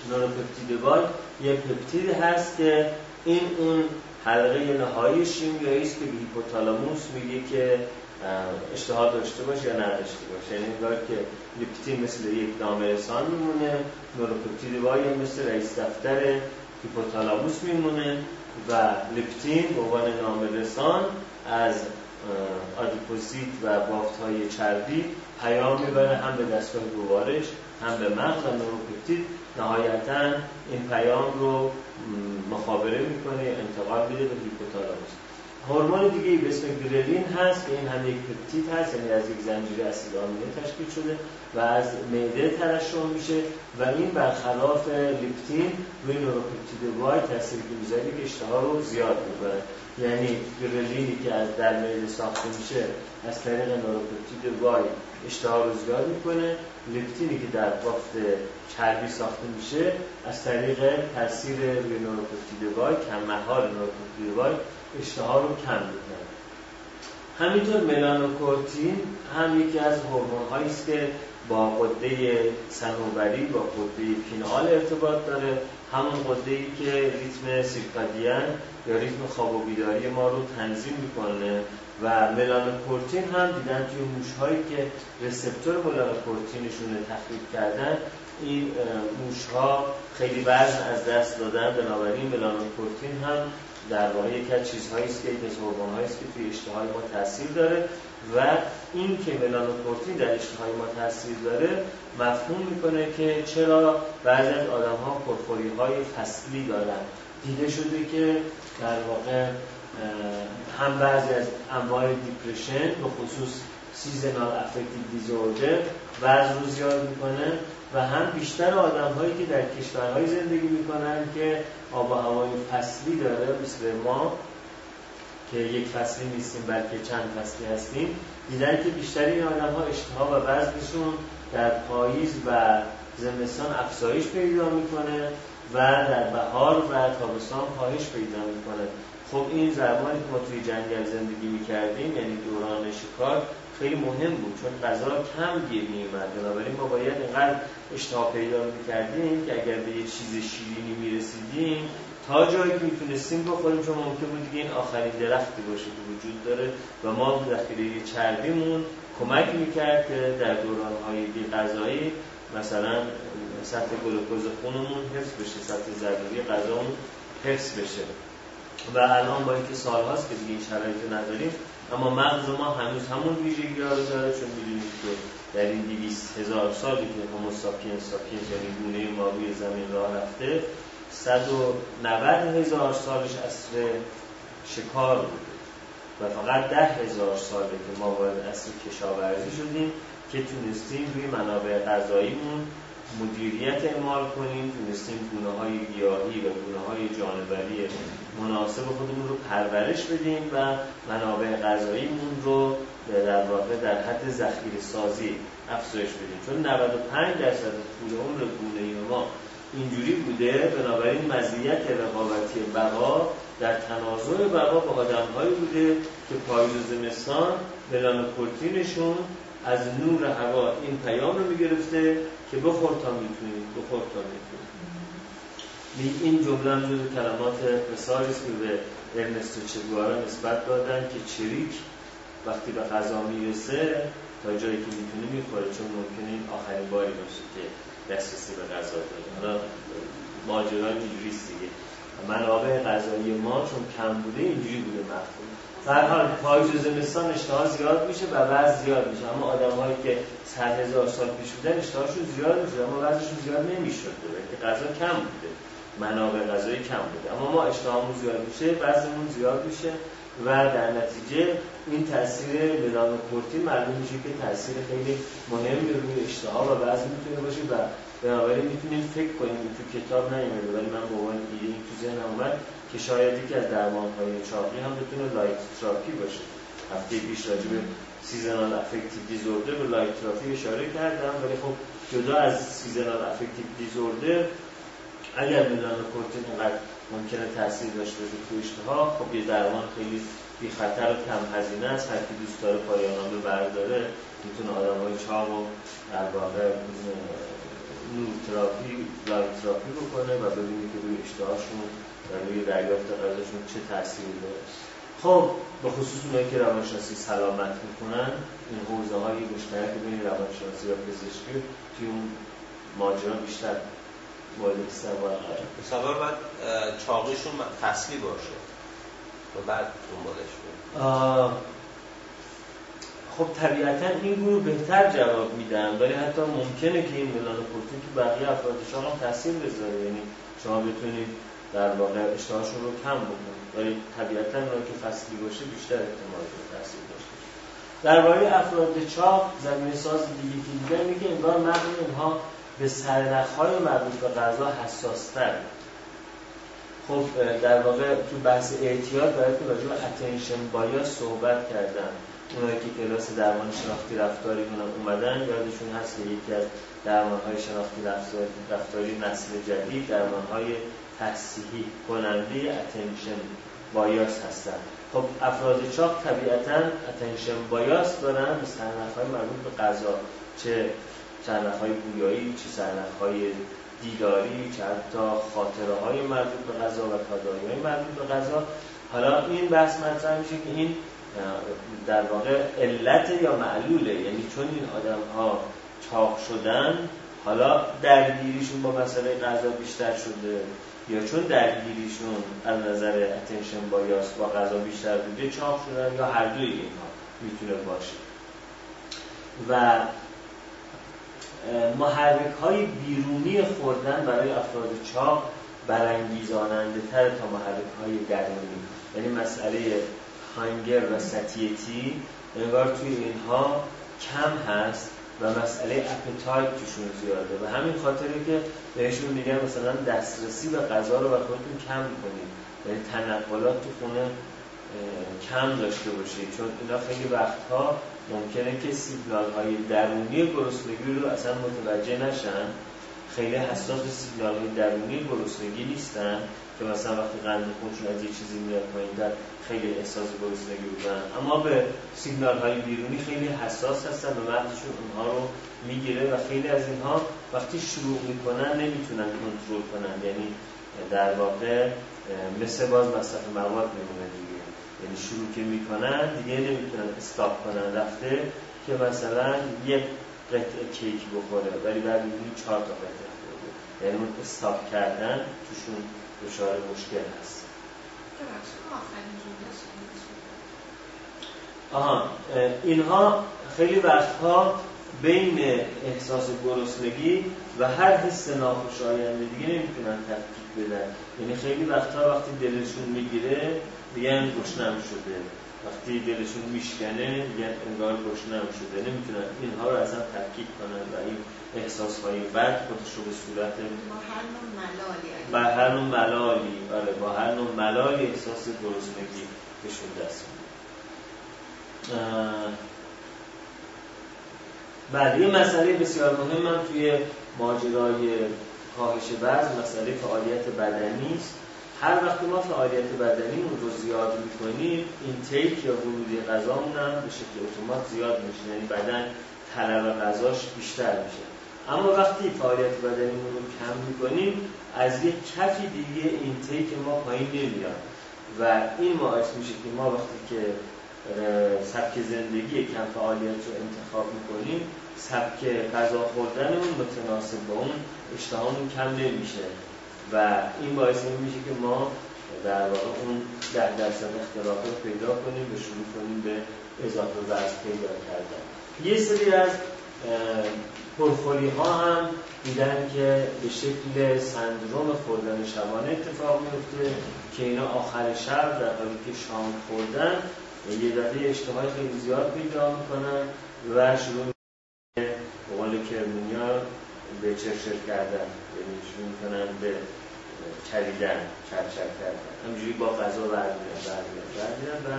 نوروپپتید وای یه پپتید هست که این اون حلقه نهایی شیمیایی است که هیپوتالاموس میگه که اشتها داشته باشه یا نداشته باشه یعنی انگار که لپتین مثل یک نامرسان میمونه نوروپپتید وای مثل رئیس دفتر هیپوتالاموس میمونه و لپتین به عنوان نامرسان از آدیپوزیت و بافت های چربی پیام می‌بره هم به دستگاه گوارش هم به مغز و نوروپپتید نهایتا این پیام رو مخابره می‌کنه انتقال میده به هیپوتالاموس. هورمون دیگه به اسم گرلین هست که این هم یک پپتید هست یعنی از یک زنجیره اسید آمینه تشکیل شده و از معده ترشح میشه و این برخلاف لیپتین روی نوروپپتید وای تاثیر می‌ذاره که اشتها رو زیاد می‌کنه یعنی گرلینی که از در معده ساخته میشه از طریق نوروپپتید وای اشتها رو زیاد می‌کنه. لیپتینی که در بافت چربی ساخته میشه از طریق تاثیر روی نوروپپتید وای کم مهار نوروپپتید وای اشتها رو کم می‌کنه. همینطور ملانوکورتین هم یکی از هورمون است که با قده سنوبری با قده پینال ارتباط داره. همون قده ای که ریتم سیرکادیان یا ریتم خواب و بیداری ما رو تنظیم می‌کنه. و ملانوکورتین هم دیدن توی موش هایی که رسپتور ملانوکورتینشون تخریب کردن این موش ها خیلی وزن از دست دادن. بنابراین ملانوکورتین هم در واقع یکی از چیزهایی است که یک از است که توی اشتهای ما تاثیر داره و این که ملانوکورتین در اشتهای ما تاثیر داره مفهوم می‌کنه که چرا بعضی از آدم ها پرخوری های فصلی دارن. دیده شده که در واقع هم بعضی از انواع depression به خصوص seasonal affective disorder وزن رو زیاد می‌کنه و هم بیشتر آدم هایی که در کشورهای زندگی می‌کنن که آب و هوای فصلی داره مثل ما که یک فصلی نیستیم بلکه چند فصلی هستیم. دیدن که بیشتر این آدم ها اشتها و وزنشون در پاییز و زمستان افزایش پیدا می‌کنه و در بهار و تابستان کاهش پیدا می‌کنه. خب این زمانی که ما توی جنگل زندگی می‌کردیم یعنی دوران شکار خیلی مهم بود چون غذا کم گیر میومد بنابراین ما باید اینقدر اشتها پیدا می‌کردیم که اگر به یه چیز شیرینی می‌رسیدیم تا جایی که می‌تونستیم بخوریم چون ممکن بود دیگه این آخرین درختی باشه که وجود داره. و ما ذخیره چربیمون کمک می‌کرد که در دورانهای بی غذایی مثلا سطح گلوکوز خونمون حفظ بشه سطح ضروری غذامون حفظ بشه. و الان با اینکه سالهاست که دیگه این شرایط نداریم اما مغز ما هنوز همون ویژگی ها رو داره چون می‌دونید که در این دیویست هزار سالی که همو ساپین ساپین یعنی گونه ما روی زمین راه رفته 190 هزار سالش اصر شکار بوده. و فقط ده هزار ساله که ما وارد اصر کشاورزی شدیم که تونستیم روی منابع غذاییمون مدیریت اعمال کنیم تونستیم گونه های گیاهی و گونه های جانوری مناسب خودمون رو پرورش بدیم و منابع غذاییمون رو در واقع در حد ذخیره سازی افزایش بدیم. چون 95 درصد طول عمر گونه ما اینجوری بوده بنابراین مزیت رقابتی بقا در تنازع بقا با آدمهایی بوده که پاییز و زمستان ملانوکورتینشون از نور هوا این پیام رو می‌گرفته که بخور تا می‌تونی بخور تا می‌تونی. این جمله جز کلمات مثالی است که به ارنستو چگوارا نسبت دادن که چریک وقتی به غذا می‌رسه تا جایی که می‌تونه می‌خوره چون ممکنه این آخرین باری باشه که دسترسی به غذا داره. حالا ماجرا اینجوریست دیگه. منابع غذایی ما چون کم بوده اینجوری بوده مفهوم. در حال پاییز و زمستان اشتها زیاد میشه و وزن زیاد میشه. اما آدمهایی که صد هزار سال پیش بودن اشتهاشون زیاد میشه اما وزنشون زیاد نمی‌شد. که غذا کم بوده منابع غذایی کم بوده. اما ما اشتهامون زیاد میشه وزنمون زیاد میشه و در نتیجه این تاثیر کورتین معلوم میشه که تاثیر خیلی مهمی روی اشتها و وزن می‌تونه باشه و بنابراین می‌تونیم فکر کنیم تو کتاب نیومده ولی من به عنوان ایده تو ذهنم اومد که شاید یکی از های چاقی هم بتونه light therapy باشه. هفته پیش راجع به seasonal affective disorder به light اشاره کردم ولی خب جدا از seasonal affective disorder اگر کورتین اینقدر ممکنه تاثیر داشته باشه تو اشتها خب یه درمان خیلی بی خطر و کم هزینه است. هر کی دوست داره پایانامه برداره می‌تونه آدم های چاق و در واقع نور تراپی light therapy بکنه و ببینی که روی اشتهاشون و روی دریافت غذاشون چه تأثیری داره خب به خصوص اونایی که روانشناسی سلامت می‌کنن این حوزه های مشترک بین روانشناسی و پزشکی توی اون ماجرا بیشتر مورد استقبال قرار مثلا بعد چاقیشون فصلی باشه و بعد دنبالش خب طبیعتا این گروه بهتر جواب میدن ولی حتی ممکنه که این ملانوکورتین که بقیه افراد شما هم تاثیر بذاره. یعنی شما بتونید در واقع اشتهاشون رو کم بکنید. ولی طبیعتا اونها که فصلی باشه بیشتر احتمال به تاثیر داشته درباره افراد چاق زمین ساز دیگه که دیگر میگه انگار مغز اینها به سرنخهای مربوط به غذا حساستر. خب در واقع تو بحث اعتیاد برای که راجع به attention bias صحبت کردن. اونایی که کلاس درمان شناختی رفتاری کنن اومدن یادشون هست که یکی از درمان های شناختی رفتاری نسل جدید درمان های تصحیحی کننده attention bias هستن. خب افراد چاق طبیعتا attention bias دارن به سرنخ های مربوط به غذا چه سرنخ های گویایی چه سرنخ های دیداری چه حتی خاطره های مربوط به غذا و کادایی های مربوط به غذا. حالا این بحث مطرح میشه که این در واقع علت یا معلوله. یعنی چون این آدم ها چاق شدن حالا درگیریشون با مسئله غذا بیشتر شده. یا چون درگیریشون از نظر اتنشن بایاس با غذا بیشتر بوده چاق شدن یا هر دوی اینها می‌تونه باشه. و محرک های بیرونی خوردن برای افراد چاق برانگیزاننده تر تا محرک های درونی. یعنی مسئله hunger و satiety انگار توی اینها کم هست. و مسئله appetite توشون زیاده. و همین خاطره که بهشون میگن مثلا دسترسی به غذا رو و خودتون کم کنید یعنی تنقلات تو خونه کم داشته باشید. چون اینا خیلی وقتها ممکنه که سیگنال های درونی گرسنگی رو اصلا متوجه نشن. خیلی حساس سیگنال های درونی گرسنگی نیستن. که مثلا وقتی قند خونشون از یه چیزی میاد پایین در خیلی احساس گرسنگی بودن اما به سیگنال های بیرونی خیلی حساس هستن و مغزشون اونها رو می‌گیره و خیلی از اینها وقتی شروع می‌کنن نمی‌تونن کنترل کنن. یعنی در واقع مثل باز مصرف مواد میمونه دیگه. یعنی شروع که می‌کنن دیگه نمی‌تونن استاپ کنن. رفته که مثلا یک قطعه کیک بخوره ولی بعد می‌بینی چهار تا قطعه خورده یعنی اون استاپ کردن توشون دچار مشکل هست. آها اینها خیلی وقتها بین احساس گرسنگی و هر حس ناخوشایند دیگه نمی‌تونن تفکیک بدن. یعنی خیلی وقتها وقتی دلشون می‌گیره میگن گشنم شده. وقتی دلشون میشکنه میگن انگار گشنم شده. نمی‌تونن اینها رو اصلا تفکیک کنن و این احساس های بد خودش رو به صورت با هر نوع ملالی با هر نوع ملالی آره با هر نوع ملالی احساس گرسنگی بهشون دست بله یه مسئله بسیار مهم من توی ماجرای کاهش وزن مسئله فعالیت بدنی است. هر وقت ما فعالیت بدنیمون رو زیاد می‌کنیم این تیک یا ورودی غذامون هم به شکل اتومات زیاد میشه. یعنی بدن طلب غذاش بیشتر میشه. اما وقتی فعالیت بدنیمون رو کم می‌کنیم از یک کفی دیگه این تیک ما پایین نمیاد. و این باعث میشه که ما وقتی که سبک زندگی کم فعالیت رو انتخاب می‌کنیم سبک غذا خوردنمون متناسب با اون اشتهامون کم نمیشه. و این باعث این میشه که ما در واقع اون ده درصد اختلاف رو پیدا کنیم و شروع کنیم به اضافه وزن پیدا کردن. یه سری از پرفولی ها هم دیدن که به شکل سندروم خوردن شبانه اتفاق میفته که اینا آخر شب در حالی که شام خوردن یه دفعه اشتهای خیلی زیاد پیدا می‌کنن و شروع به قول کرمونیا به چرچر کردن. یعنی شروع می‌کنن به چریدن چرچر کردن همجوری با غذا برمیدن برمیدن برمیدن و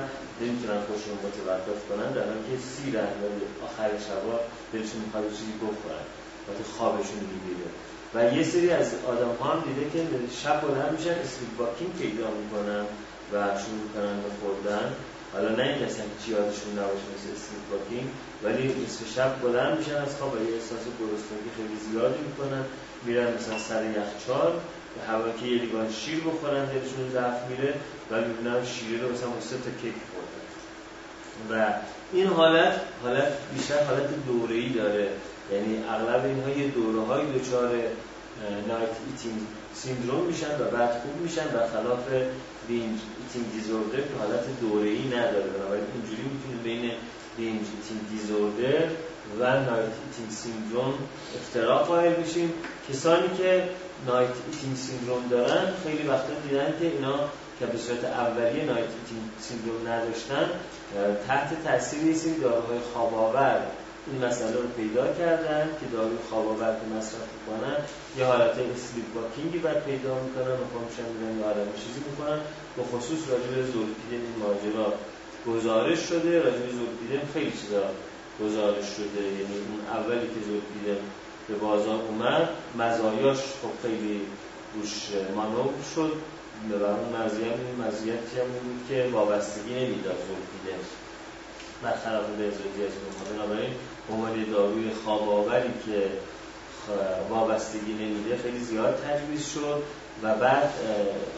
نمی‌تونن خودشون متوقف کنن. در حالی که سیرن و آخر شبا دلشون می‌خواد چیزی بخورن. وقتی خوابشون می‌گیره. و یه سری از آدم ها هم دیده که شب بلند میشن sleep walking پیدا می‌کنن و شروع می‌کنن به خوردن. حالا نه این اصلا هیچی یادشون نباشه مثل sleep walking ولی نصف شب بلند میشن از خواب و یه احساس گرسنگی خیلی زیادی می‌کنن. میرن مثلا سر یخچال هوا که یه لیوان شیر بخورن دلشون ضعف میره و می‌بینن شیر رو مثلا سه تا کیک خوردن و این حالت حالت بیشتر حالت دوره‌ای داره. یعنی اغلب اینها یه دوره های دچار night eating syndrome میشن و بعد خوب میشن برخلاف binge eating disorder که حالت دوره‌ای نداره. بنابراین اینجوری می‌تونیم بین binge eating disorder و night eating syndrome افتراق قائل بشیم. کسانی که night eating syndrome دارن. خیلی وقتا دیدن که اینا که به صورت اولیه night eating syndrome نداشتن تحت تاثیر یه داروهای خواب این مسئله رو پیدا کردن که داروی خواب آور که مصرف می‌کنن. یه حالت اسلیپ واکینگی بعد پیدا می‌کنن و میشن میرن یه چیزی می‌کنن. به خصوص راجع به این ماجرا. گزارش شده راجع به خیلی چیزا گزارش شده. یعنی اون اولی که زولپیدن به بازار اومد. مزایاش خب خیلی روش مانور شد. و اون مزیت مزیتی هم بود که وابستگی نمی‌داد زولپیدن برخلاف به از بنابراین عنوان داروی خواب آوری که وابستگی نمیده خیلی زیاد تجویز شد و بعد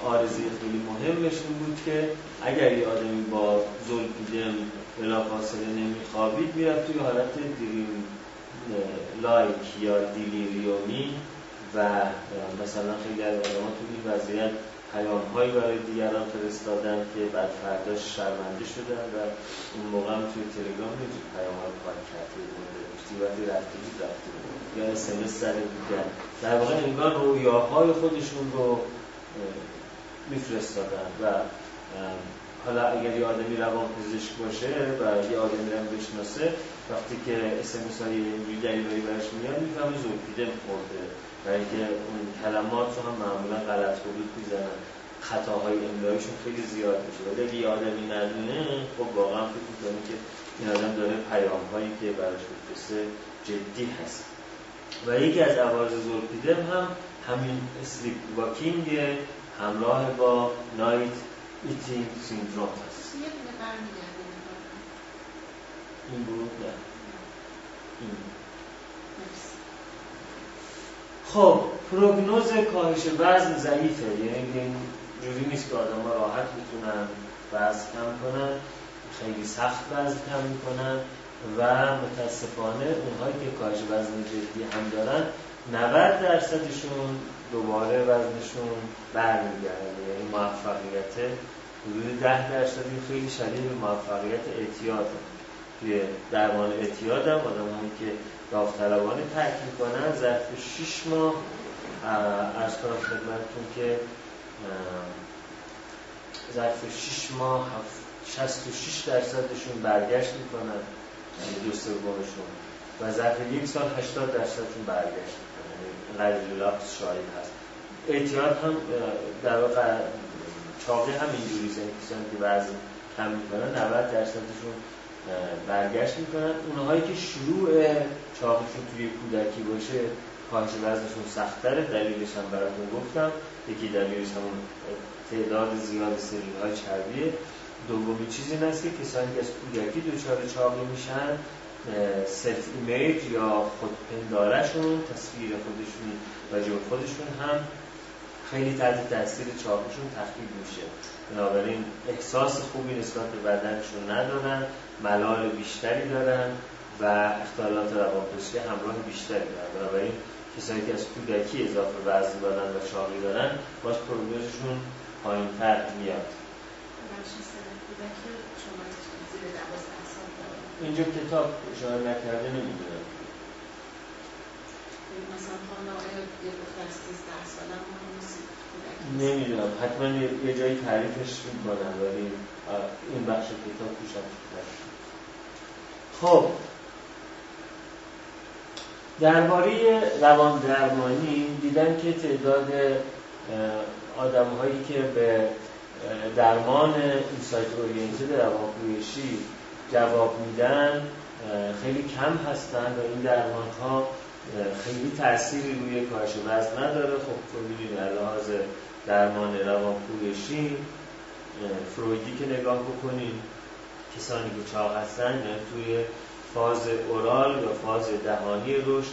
آرزی خیلی مهمش این بود که اگر یه آدمی با زلپیدم بلافاصله نمیخوابید می‌رفت توی حالت دریم لایک یا دیلیریومی و مثلا خیلی از آدم توی این وضعیت پیام هایی برای دیگران فرستادن که بعد فرداش شرمنده شدن و اون موقع هم توی تلگرام می‌تونی پیام های پاک کرده بوده وقتی رفته بود بود. یا اسمس زده بودن در واقع انگار رویاهای خودشون رو میفرستادن و حالا اگر یه آدمی روان پزشک باشه و یه آدمی رو بشناسه وقتی که SMS های اینجوری دلیلایی براش میاد می‌فهمه زولپیدم خورده و اینکه اون کلمات رو هم معمولا غلط حدود می‌زنن. خطاهای املایشون خیلی زیاد میشه. ولی اگه یه آدمی ندونه خب واقعا فکر می‌کنه که این آدم داره پیام هایی که براش بفرسته جدی هست. و یکی از عوارض زولپیدم هم همین sleep walking همراه با night eating syndrome هست این بود نه این. خب پروگنوز کاهش وزن ضعیفه. یعنی جوری نیست که آدم ها راحت می‌تونن وزن کم کنن. خیلی سخت وزن کم می‌کنن. و متاسفانه اونهایی که کاهش وزن جدی هم دارن 90 درصدشون دوباره وزنشون برمیگرده. یعنی موفقیت حدود 10 درصدی خیلی شدید به موفقیت اعتیاد توی درمان اعتیاد هم آدم که داوطلبانه ترک می‌کنن ظرف 6 ماه ارز کنم خدمتتون که ظرف 6 ماه 66 درصدشون برگشت می‌کنن. یعنی دو سومشون و ظرف یک سال 80 درصدشون برگشت می‌کنن. یعنی لاپس شاید هست. اعتیاد هم در واقع چاقی هم اینجوری یعنی که وزن کم می‌کنن 90 درصدشون برگشت می‌کنن. اونهایی که شروع چاقیشون توی کودکی باشه کاهش وزنشون سختره دلیلش هم براتون گفتم. یکی دلیلش همون تعداد زیاد سلول های چربیه. دومی چیزی این که کسانی که از کودکی دچار چاقی میشن self image یا خودپندارشون تصویر خودشون و خودشون هم خیلی تحت تاثیر چاقیشون تخریب میشه. بنابراین احساس خوبی نسبت به بدنشون ندارن. ملال بیشتری دارن و اختلالات روانپزشکی همراه بیشتری دارن. بنابراین کسانی که از کودکی اضافه وزن دارن و چاقی دارن باز پروگنوزشون پایینتر میاد. اینجا کتاب اشاره نکرده نمی‌دونم. نمی‌دونم. حتما یه جایی تعریفش می‌کنم ولی این بخش کتاب توش خب. درباره روان درمانی دیدن که تعداد آدم هایی که به درمان اینسایت اورینتد روانپویشی جواب میدن خیلی کم هستن و این درمان ها خیلی تأثیری روی کاهش وزن نداره. خب تو می‌دونی لحاظ درمان روانپویشی فرویدی که نگاه بکنیم کسانی که چاق هستن یعنی توی فاز oral یا فاز دهانی رشد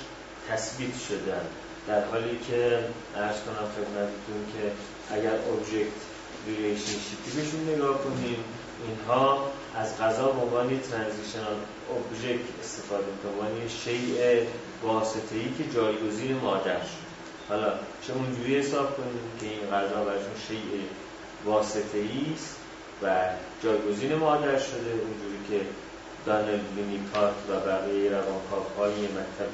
تثبیت شدن. در حالی که عرض کنم خدمتتون که اگر object relationship ی بهشون نگاه کنیم اینها از غذا به عنوان transitional اوبژکت استفاده می‌کنن عنوان شیء واسطه ای که جایگزین مادر شد. حالا چه اونجوری حساب کنیم که این غذا برشون شیء واسطه است؟ و جایگزین مادر شده اونجوری که دانل لینیکارت و بقیه های مکتب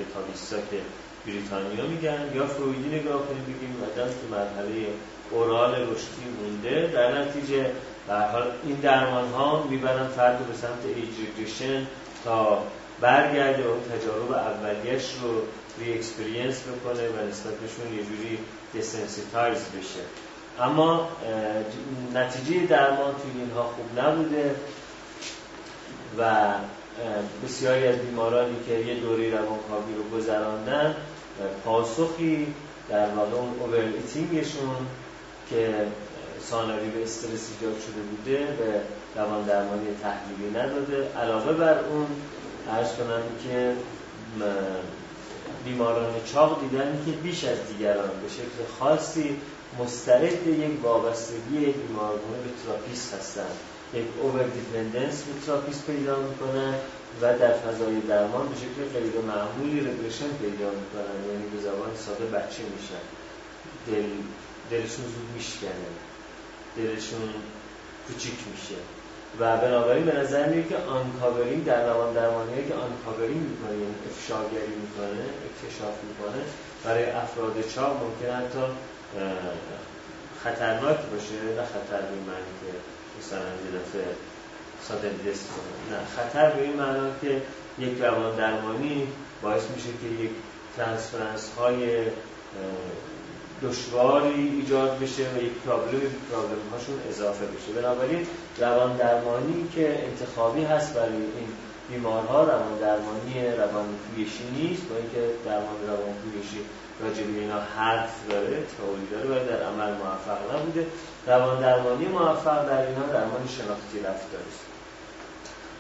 که بریتانیا میگن یا فرویدی نگاه کنیم بگیم آدم تو مرحله اورال رشدی مونده در نتیجه حال این درمان ها می‌برن فرد به سمت age regression تا برگرده اون تجارب اولیش رو re-experience بکنه و نسبتشون یه جوری desensitize بشه. اما نتیجه درمان توی اینها خوب نبوده و بسیاری از بیمارانی که یه دوره روانکاوی رو گذراندن پاسخی در واقع اون که ثانوی به استرس ایجاد شده بوده به روان درمانی تحلیلی نداده. علاوه بر اون عرض کنم که بیماران چاق دیدن که بیش از دیگران به شکل خاصی مستعد یک وابستگی بیمارگونه به تراپیست هستند. یک over dependence به تراپیست پیدا می‌کنن و در فضای درمان به شکل غیر معمولی regression پیدا می‌کنن یعنی به زبان ساده بچه میشن. دل دلشون زود میشکنه. دلشون کوچیک میشه. و بنابراین به نظر میاد که uncovering در روان درمانی که uncovering می‌کنه یعنی افشاگری می‌کنه اکتشاف می‌کنه برای افراد چاق ممکن حتی خطرناک باشه. نه خطر به معنی که مثلا یه sudden death نه خطر به این معنا که یک روان درمانی باعث میشه که یک ترانسفرنس های دشواری ایجاد بشه و یک پرابلم پرابلم هاشون اضافه بشه. بنابراین روان درمانی که انتخابی هست برای این بیمارها روان درمانی روان پویشی نیست با اینکه درمان روان پویشی راجع به اینا حرف داره تئوری داره ولی در عمل موفق نبوده. روان درمانی موفق در اینا درمان شناختی رفتاری است.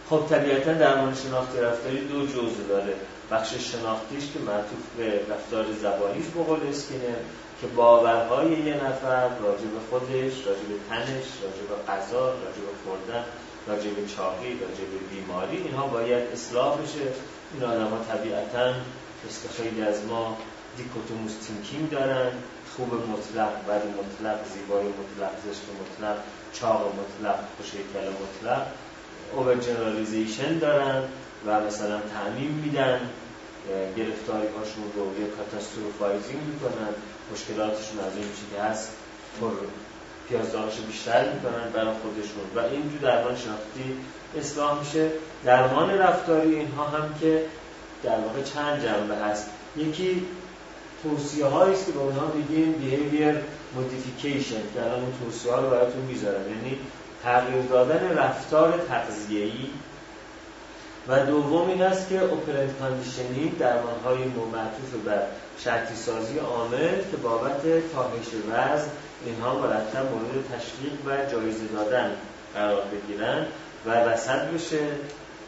خب طبیعتا درمان شناختی رفتاری دو جزء داره. بخش شناختیش که معطوف به رفتار زبانی به که باورهای یه نفر راجع به خودش راجع به تنش راجع به غذا راجع به خوردن راجع به چاقی راجع به بیماری اینها باید اصلاح بشه. این آدم ها طبیعتا مثل خیلی از ما دیکوتوموس تینکینگ دارن خوب مطلق بد مطلق زیبای مطلق زشت مطلق چاق مطلق خوشگل مطلق over generalization دارن و مثلا تعمیم میدن گرفتاری هاشون رو یا catastrophizing می‌کنن. مشکلاتشون از اینی که هست پر پیاز داغش بیشتر می‌کنن برای خودشون. و این تو درمان شناختی اصلاح میشه. درمان رفتاری اینها هم که در واقع چند جنبه هست. یکی توصیه هایی است که به اونها میگیم behavior modification که الان اون توصیه ها رو براتون می‌ذارم. یعنی تغییر دادن رفتار تغذیه‌ای و دوم این است که operant conditioning درمان های معطوف بر شرطی سازی عامل که بابت کاهش وزن اینها مرتب مورد تشویق و جایزه دادن قرار بگیرن و وسط بشه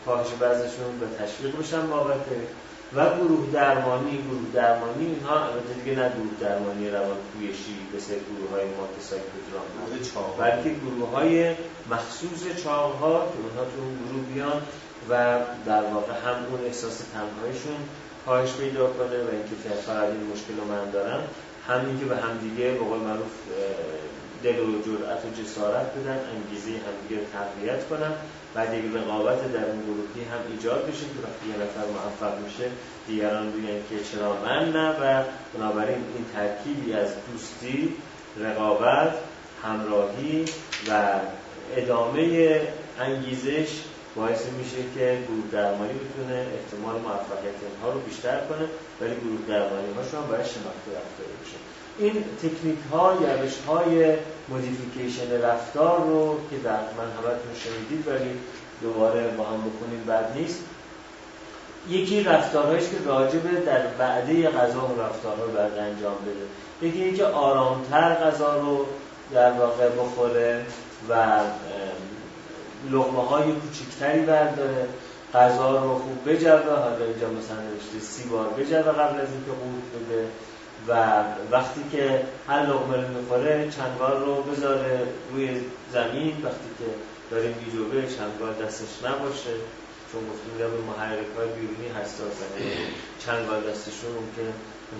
کاهش وزنشون و تشویق بشن بابت و گروه درمانی گروه درمانی اینها البته دیگه نه گروه درمانی روان پویشی مثل گروه های ما psychodrama بلکه گروه های مخصوص چاق ها که اونها تو اون گروه بیان و در واقع هم اون احساس تنهایشون کاهش پیدا کنه و اینکه فقط این مشکل رو من دارم همین که به همدیگه به قول معروف دل و جرأت و جسارت بدن انگیزه همدیگه رو تقویت کنن بعد یک رقابت در اون گروهی هم ایجاد بشه که وقتی یه نفر موفق میشه دیگران بگن که چرا من نه و بنابراین این ترکیبی از دوستی رقابت همراهی و ادامه انگیزش باعث میشه که گروه درمانی بتونه احتمال موفقیت اینها رو بیشتر کنه ولی گروه درمانی هاشون هم باید شناخته رفتاری بشه. این تکنیک ها روش های مودیفیکیشن رفتار رو که در من همتون شنیدید ولی دوباره با هم بکنیم بد نیست. یکی رفتارهایش که راجبه در بعده غذا و رفتارها رو باید انجام بده. یکی اینکه آرامتر غذا رو در واقع بخوره و لغمه های کوچکتری برداره غذا رو خوب بجوه حالا اینجا مثلا نوشته سی بار بجوه قبل از اینکه قورت بده. و وقتی که هر لغمه رو می‌خوره چنگال رو بذاره روی زمین. وقتی که داره میجوبه چنگال دستش نباشه. چون گفتیم به محرک های بیرونی حساسن چنگال دستشون که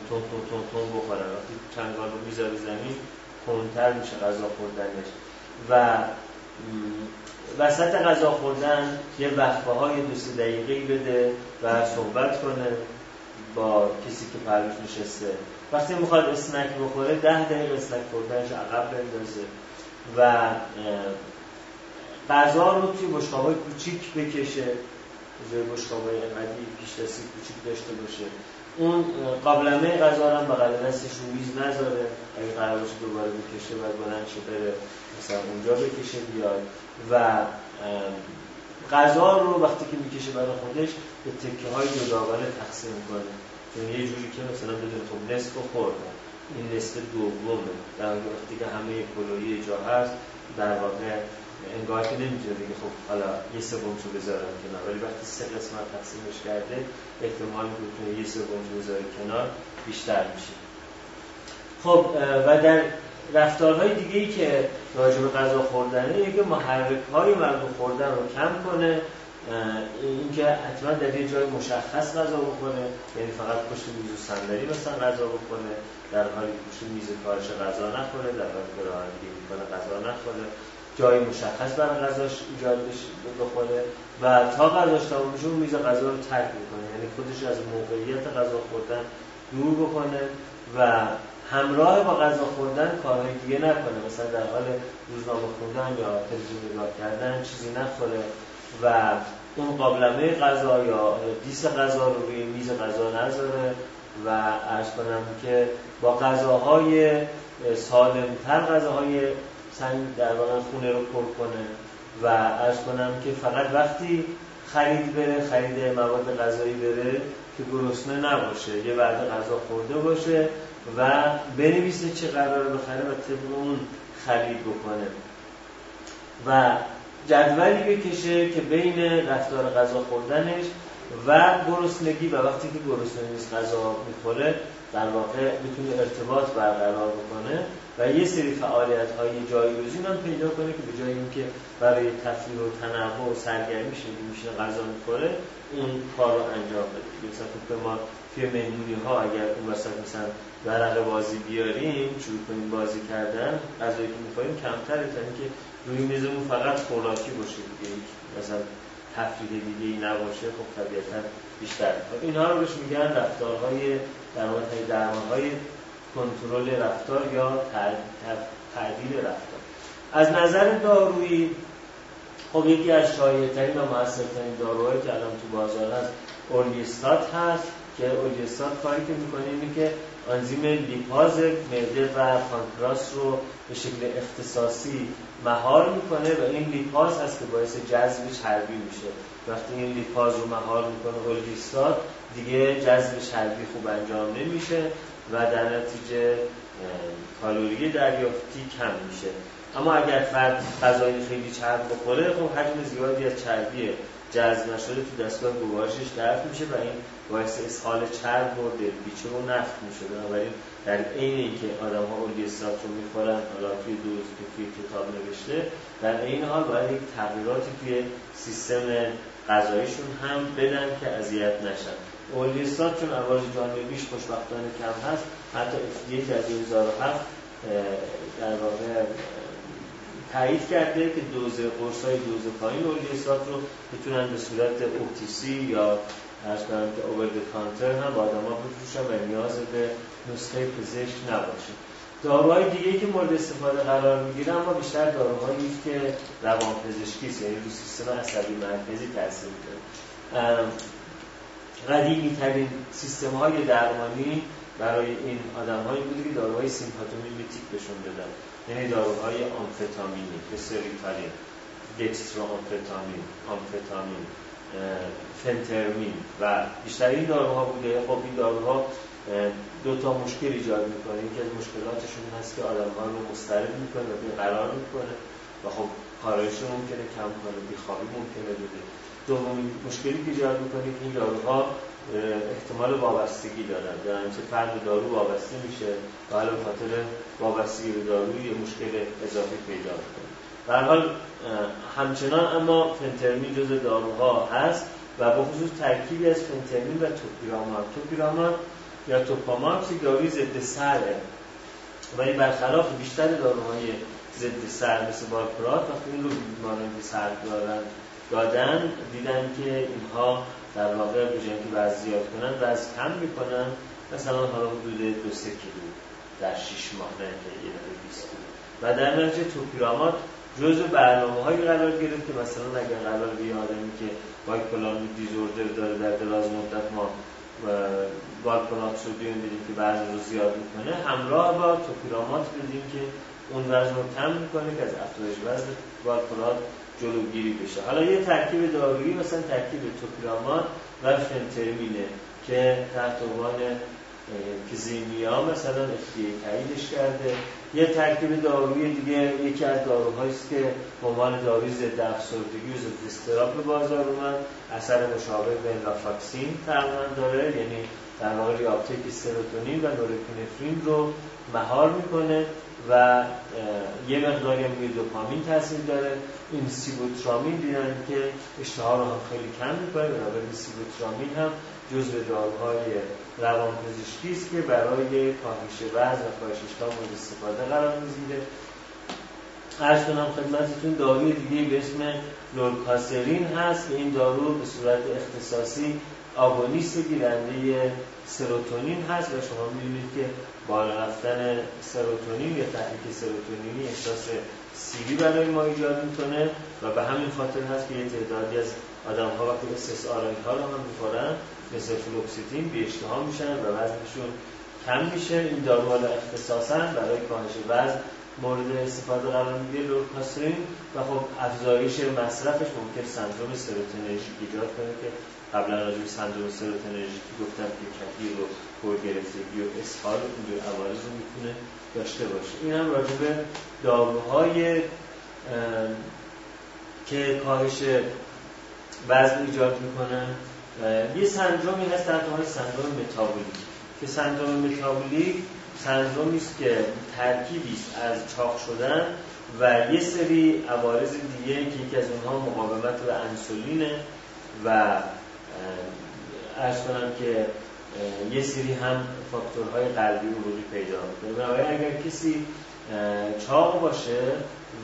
تون تون تون تون بخورن. وقتی چنگال رو می‌ذاره زمین کنتر میشه غذا خوردنش. و وسط غذا خوردن یه وقفه های دو سه بده و صحبت کنه با کسی که پروش نشسته. وقتی می‌خواد اسنک بخوره ده دقیقه اسنک خوردنش عقب بندازه و غذا رو توی های کوچیک بکشه. جای های قدی پیش دستی کوچیک داشته باشه. اون قابلمه غذا رو هم بغل دستش رو میز نذاره. اگه قرار باشه دوباره بکشه و بلند شه بره. مثلا اونجا بکشه بیاد و غذا رو وقتی که می‌کشه برای خودش به تکه های جداگانه تقسیم کنه. یعنی یه جوری که مثلا بدون خب نصف خوردن این نصف دومه. در وقتی که همه کلوری جا هست در واقع انگار که نمی‌تونه بگه خب حالا یه سومشو بذارم کنار. ولی وقتی سه قسمت تقسیمش کرده احتمال که یه سومشو بذاره کنار بیشتر میشه. خب و در رفتارهای دیگه ای که راجع به غذا خوردنه یکی محرک های مربوط خوردن رو کم کنه. اینکه حتما در یه جای مشخص غذا بکنه یعنی فقط پشت میز و صندلی مثلا غذا بکنه در حالی پشت میز کارش غذا نخوره در حالی که رانندگی می‌کنه غذا نخوره. جای مشخص برای غذاش ایجاد بخوره و تا غذاش تمام بشه اون میز غذا رو ترک می‌کنه. یعنی خودش از موقعیت غذا خوردن دور بکنه و همراه با غذا خوردن کارهای دیگه نکنه. مثلا در حال روزنامه خوندن یا تلویزیون نگاه کردن چیزی نخوره و اون قابلمه غذا یا دیس غذا رو روی میز غذا نذاره و ارز کنم که با غذاهای سالمتر غذاهای سنگ در واقع خونه رو پر کنه و ارز کنم که فقط وقتی خرید بره خرید مواد غذایی بره که گرسنه نباشه. یه بعد غذا خورده باشه و بنویسه چه قرار بخره و طبق اون خرید بکنه. و جدولی بکشه که بین رفتار غذا خوردنش و گرسنگی و وقتی که گرسنه نیست غذا می‌خوره در واقع می‌تونه ارتباط برقرار بکنه و یه سری فعالیت های جایگزین هم پیدا کنه که به جای اینکه برای تفریح و تنوع و سرگرمی شده میشه غذا می‌خوره اون کار رو انجام بده. مثلا ما توی مهمونی ها اگر اون وسط مثلا ورق بازی بیاریم شروع کنیم بازی کردن غذایی که می‌خوریم کمتره تا اینکه روی میزمون فقط خوراکی باشه دیگه. مثلا تفریح دیگه ای نباشه خب طبیعتا بیشتر می‌کنه اینها رو بهش میگن رفتارهای در واقع درمانهای کنترل رفتار یا تعدیل رفتار. از نظر دارویی خب یکی از شایع‌ترین و موثرترین داروهایی که الان تو بازار هست اولیستات هست. که اولیستات کاری که می‌کنه اینه که آنزیم لیپاز معده و پانکراس رو به شکل اختصاصی مهار می‌کنه و این لیپاز هست که باعث جذب چربی میشه. وقتی این لیپاز رو مهار می‌کنه اولیستات دیگه جذب چربی خوب انجام نمیشه و در نتیجه کالوری دریافتی کم میشه. اما اگر فرد غذای خیلی چرب بخوره خب حجم زیادی از چربی جذب نشده تو دستگاه گوارشش دفع میشه و این باعث اسهال چرب و دلپیچه و نفت میشه بنابراین در عین اینکه آدم ها اولیستات رو می‌خورن حالا توی دوز توی کتاب نوشته در این حال باید یک تغییراتی توی سیستم غذاییشون هم بدن که اذیت نشن. اولیستات چون عوارض جانبیش خوشبختانه کم هست حتی FDA در 2007 در واقع تایید کرده که دوز قرص های دوز پایین اولیستات رو می‌تونن به صورت OTC یا عرض کنم که over counter هم با آدم ها بفروشن و نیاز به نسخه پزشک نباشه. داروهای دیگه که مورد استفاده قرار می‌گیره اما بیشتر داروهایی که روان پزشکی یعنی رو سیستم عصبی مرکزی تاثیر می‌ذاره. قدیمی ترین سیستم های درمانی برای این آدم هایی بوده که داروهای sympathomimetic بهشون بدن. یعنی داروهای آمفتامینی ریتالین دکسترو آمفتامین آمفتامین فنترمین و بیشتر این داروها بوده. خب این داروها دو تا مشکل ایجاد می‌کنه. یکی از مشکلاتشون هست که آدم رو مسترد می‌کنه و قرار می‌کنه و خب کارایشون ممکنه کم کنه بیخوابی ممکنه بده. دومین مشکلی که ایجاد می‌کنه که این داروها احتمال وابستگی دارن. در چه فرد دارو وابسته میشه و حالا خاطر وابستگی به دارو یه مشکل اضافی پیدا می‌کنه. به حال همچنان اما فنترمین جز داروها هست. و به خصوص ترکیبی از فنترمین و توپیرامات توپیرامات یا توپامات یک داروی ضد سره. ولی برخلاف بیشتر داروهای ضد سر مثل بارپرات وقتی این رو بیماران سر دارن دادن دیدن که اینها در واقع به که وزن زیاد کنن وزن کم می‌کنن. مثلا حالا حدود دو سه کیلو در شیش ماه نه که یه دفعه 20 کیلو. و در نتیجه توپیرامات جزء برنامه هایی قرار گرفت که مثلا اگر قرار به آدمی که بایپولار دیزوردر داره در دراز مدت ما بالکونات سودیوم بدیم که وزن رو زیاد می‌کنه همراه با توپیرامات بدیم که اون وزن رو کم می‌کنه که از افزایش وزن بالکونات جلوگیری بشه. حالا یه ترکیب دارویی مثلا ترکیب توپیرامات و فنترمینه که تحت عنوان کزیمیا مثلا FDA تاییدش کرده. یه ترکیب دارویی دیگه یکی از داروهایی است که به عنوان داروی ضد افسردگی و ضد به بازار اومد. اثر مشابه به لافاکسین تقریبا داره یعنی در واقع ریاپتیک سروتونین و نورپینفرین رو مهار می‌کنه و یه مقداری هم روی دوپامین تاثیر داره. این سیبوترامین دیدن که اشتها رو هم خیلی کم می‌کنه بنابراین سیبوترامین هم جزء داروهای روانپزشکی است که برای کاهش وزن و کاهش مورد استفاده قرار می‌گیره. عرض کنم خدمتتون داروی دیگه به اسم لورکاسرین هست که این دارو به صورت اختصاصی آگونیست گیرنده سروتونین هست و شما می‌بینید که بالا رفتن سروتونین یا تحریک سروتونینی احساس سیری برای ما ایجاد می‌کنه و به همین خاطر هست که یه تعدادی از آدم ها وقتی SSRI ها رو هم می‌خورن مثل فلوکسیتین بی اشتها میشن و وزنشون کم میشه. این دارو حالا اختصاصا برای کاهش وزن مورد استفاده قرار می‌گیره لورکاسرین و خب افزایش مصرفش ممکن سندروم serotonergic ایجاد کنه که قبلا راجع به سندروم serotonergic گفتم که کفی رو پر گرفتگی و اسهال اینجور عوارض می‌تونه داشته باشه. این هم راجع به داروهای که کاهش وزن ایجاد می‌کنن. یه سندرومی هست در سندروم متابولیک. که سندروم متابولیک سندرومی است که ترکیبی است از چاق شدن و یه سری عوارض دیگه که یکی از اونها مقاومت به انسولینه و ارز کنم که یه سری هم فاکتورهای قلبی رو وجود پیدا می‌کنه. اگر کسی چاق باشه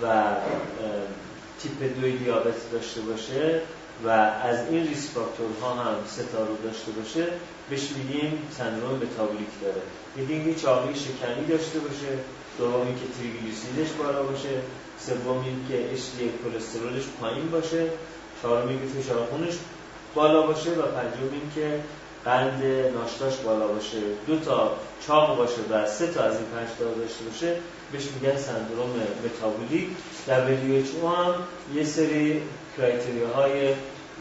و تیپ دوی دیابت داشته باشه و از این ریسک فاکتورها هم ستا رو داشته باشه بهش میگیم سندروم متابولیک داره. میگیم که چاقی شکنی داشته باشه دوم که تریگلیسیدش بالا باشه سوم که اشتی کلسترولش پایین باشه چهارم که فشار خونش بالا باشه و پنجم که قند ناشتاش بالا باشه. دو تا چاق باشه و سه تا از این پنج تا داشته باشه بهش میگن سندروم متابولیک. WHO هم یه سری کرایتریا های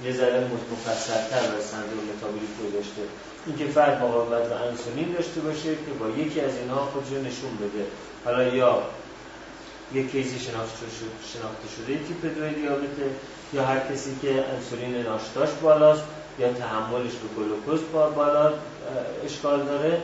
یه ذره مفصلتر برای سندروم متابولیک گذاشته اینکه فرد مقاومت به انسولین داشته باشه که با یکی از اینها خودش نشون بده. حالا یا یک کیسی شناخته شده تیپ 2 دیابته یا هر کسی که انسولین ناشتاش بالاست یا تحملش به گلوکوز بالا اشکال داره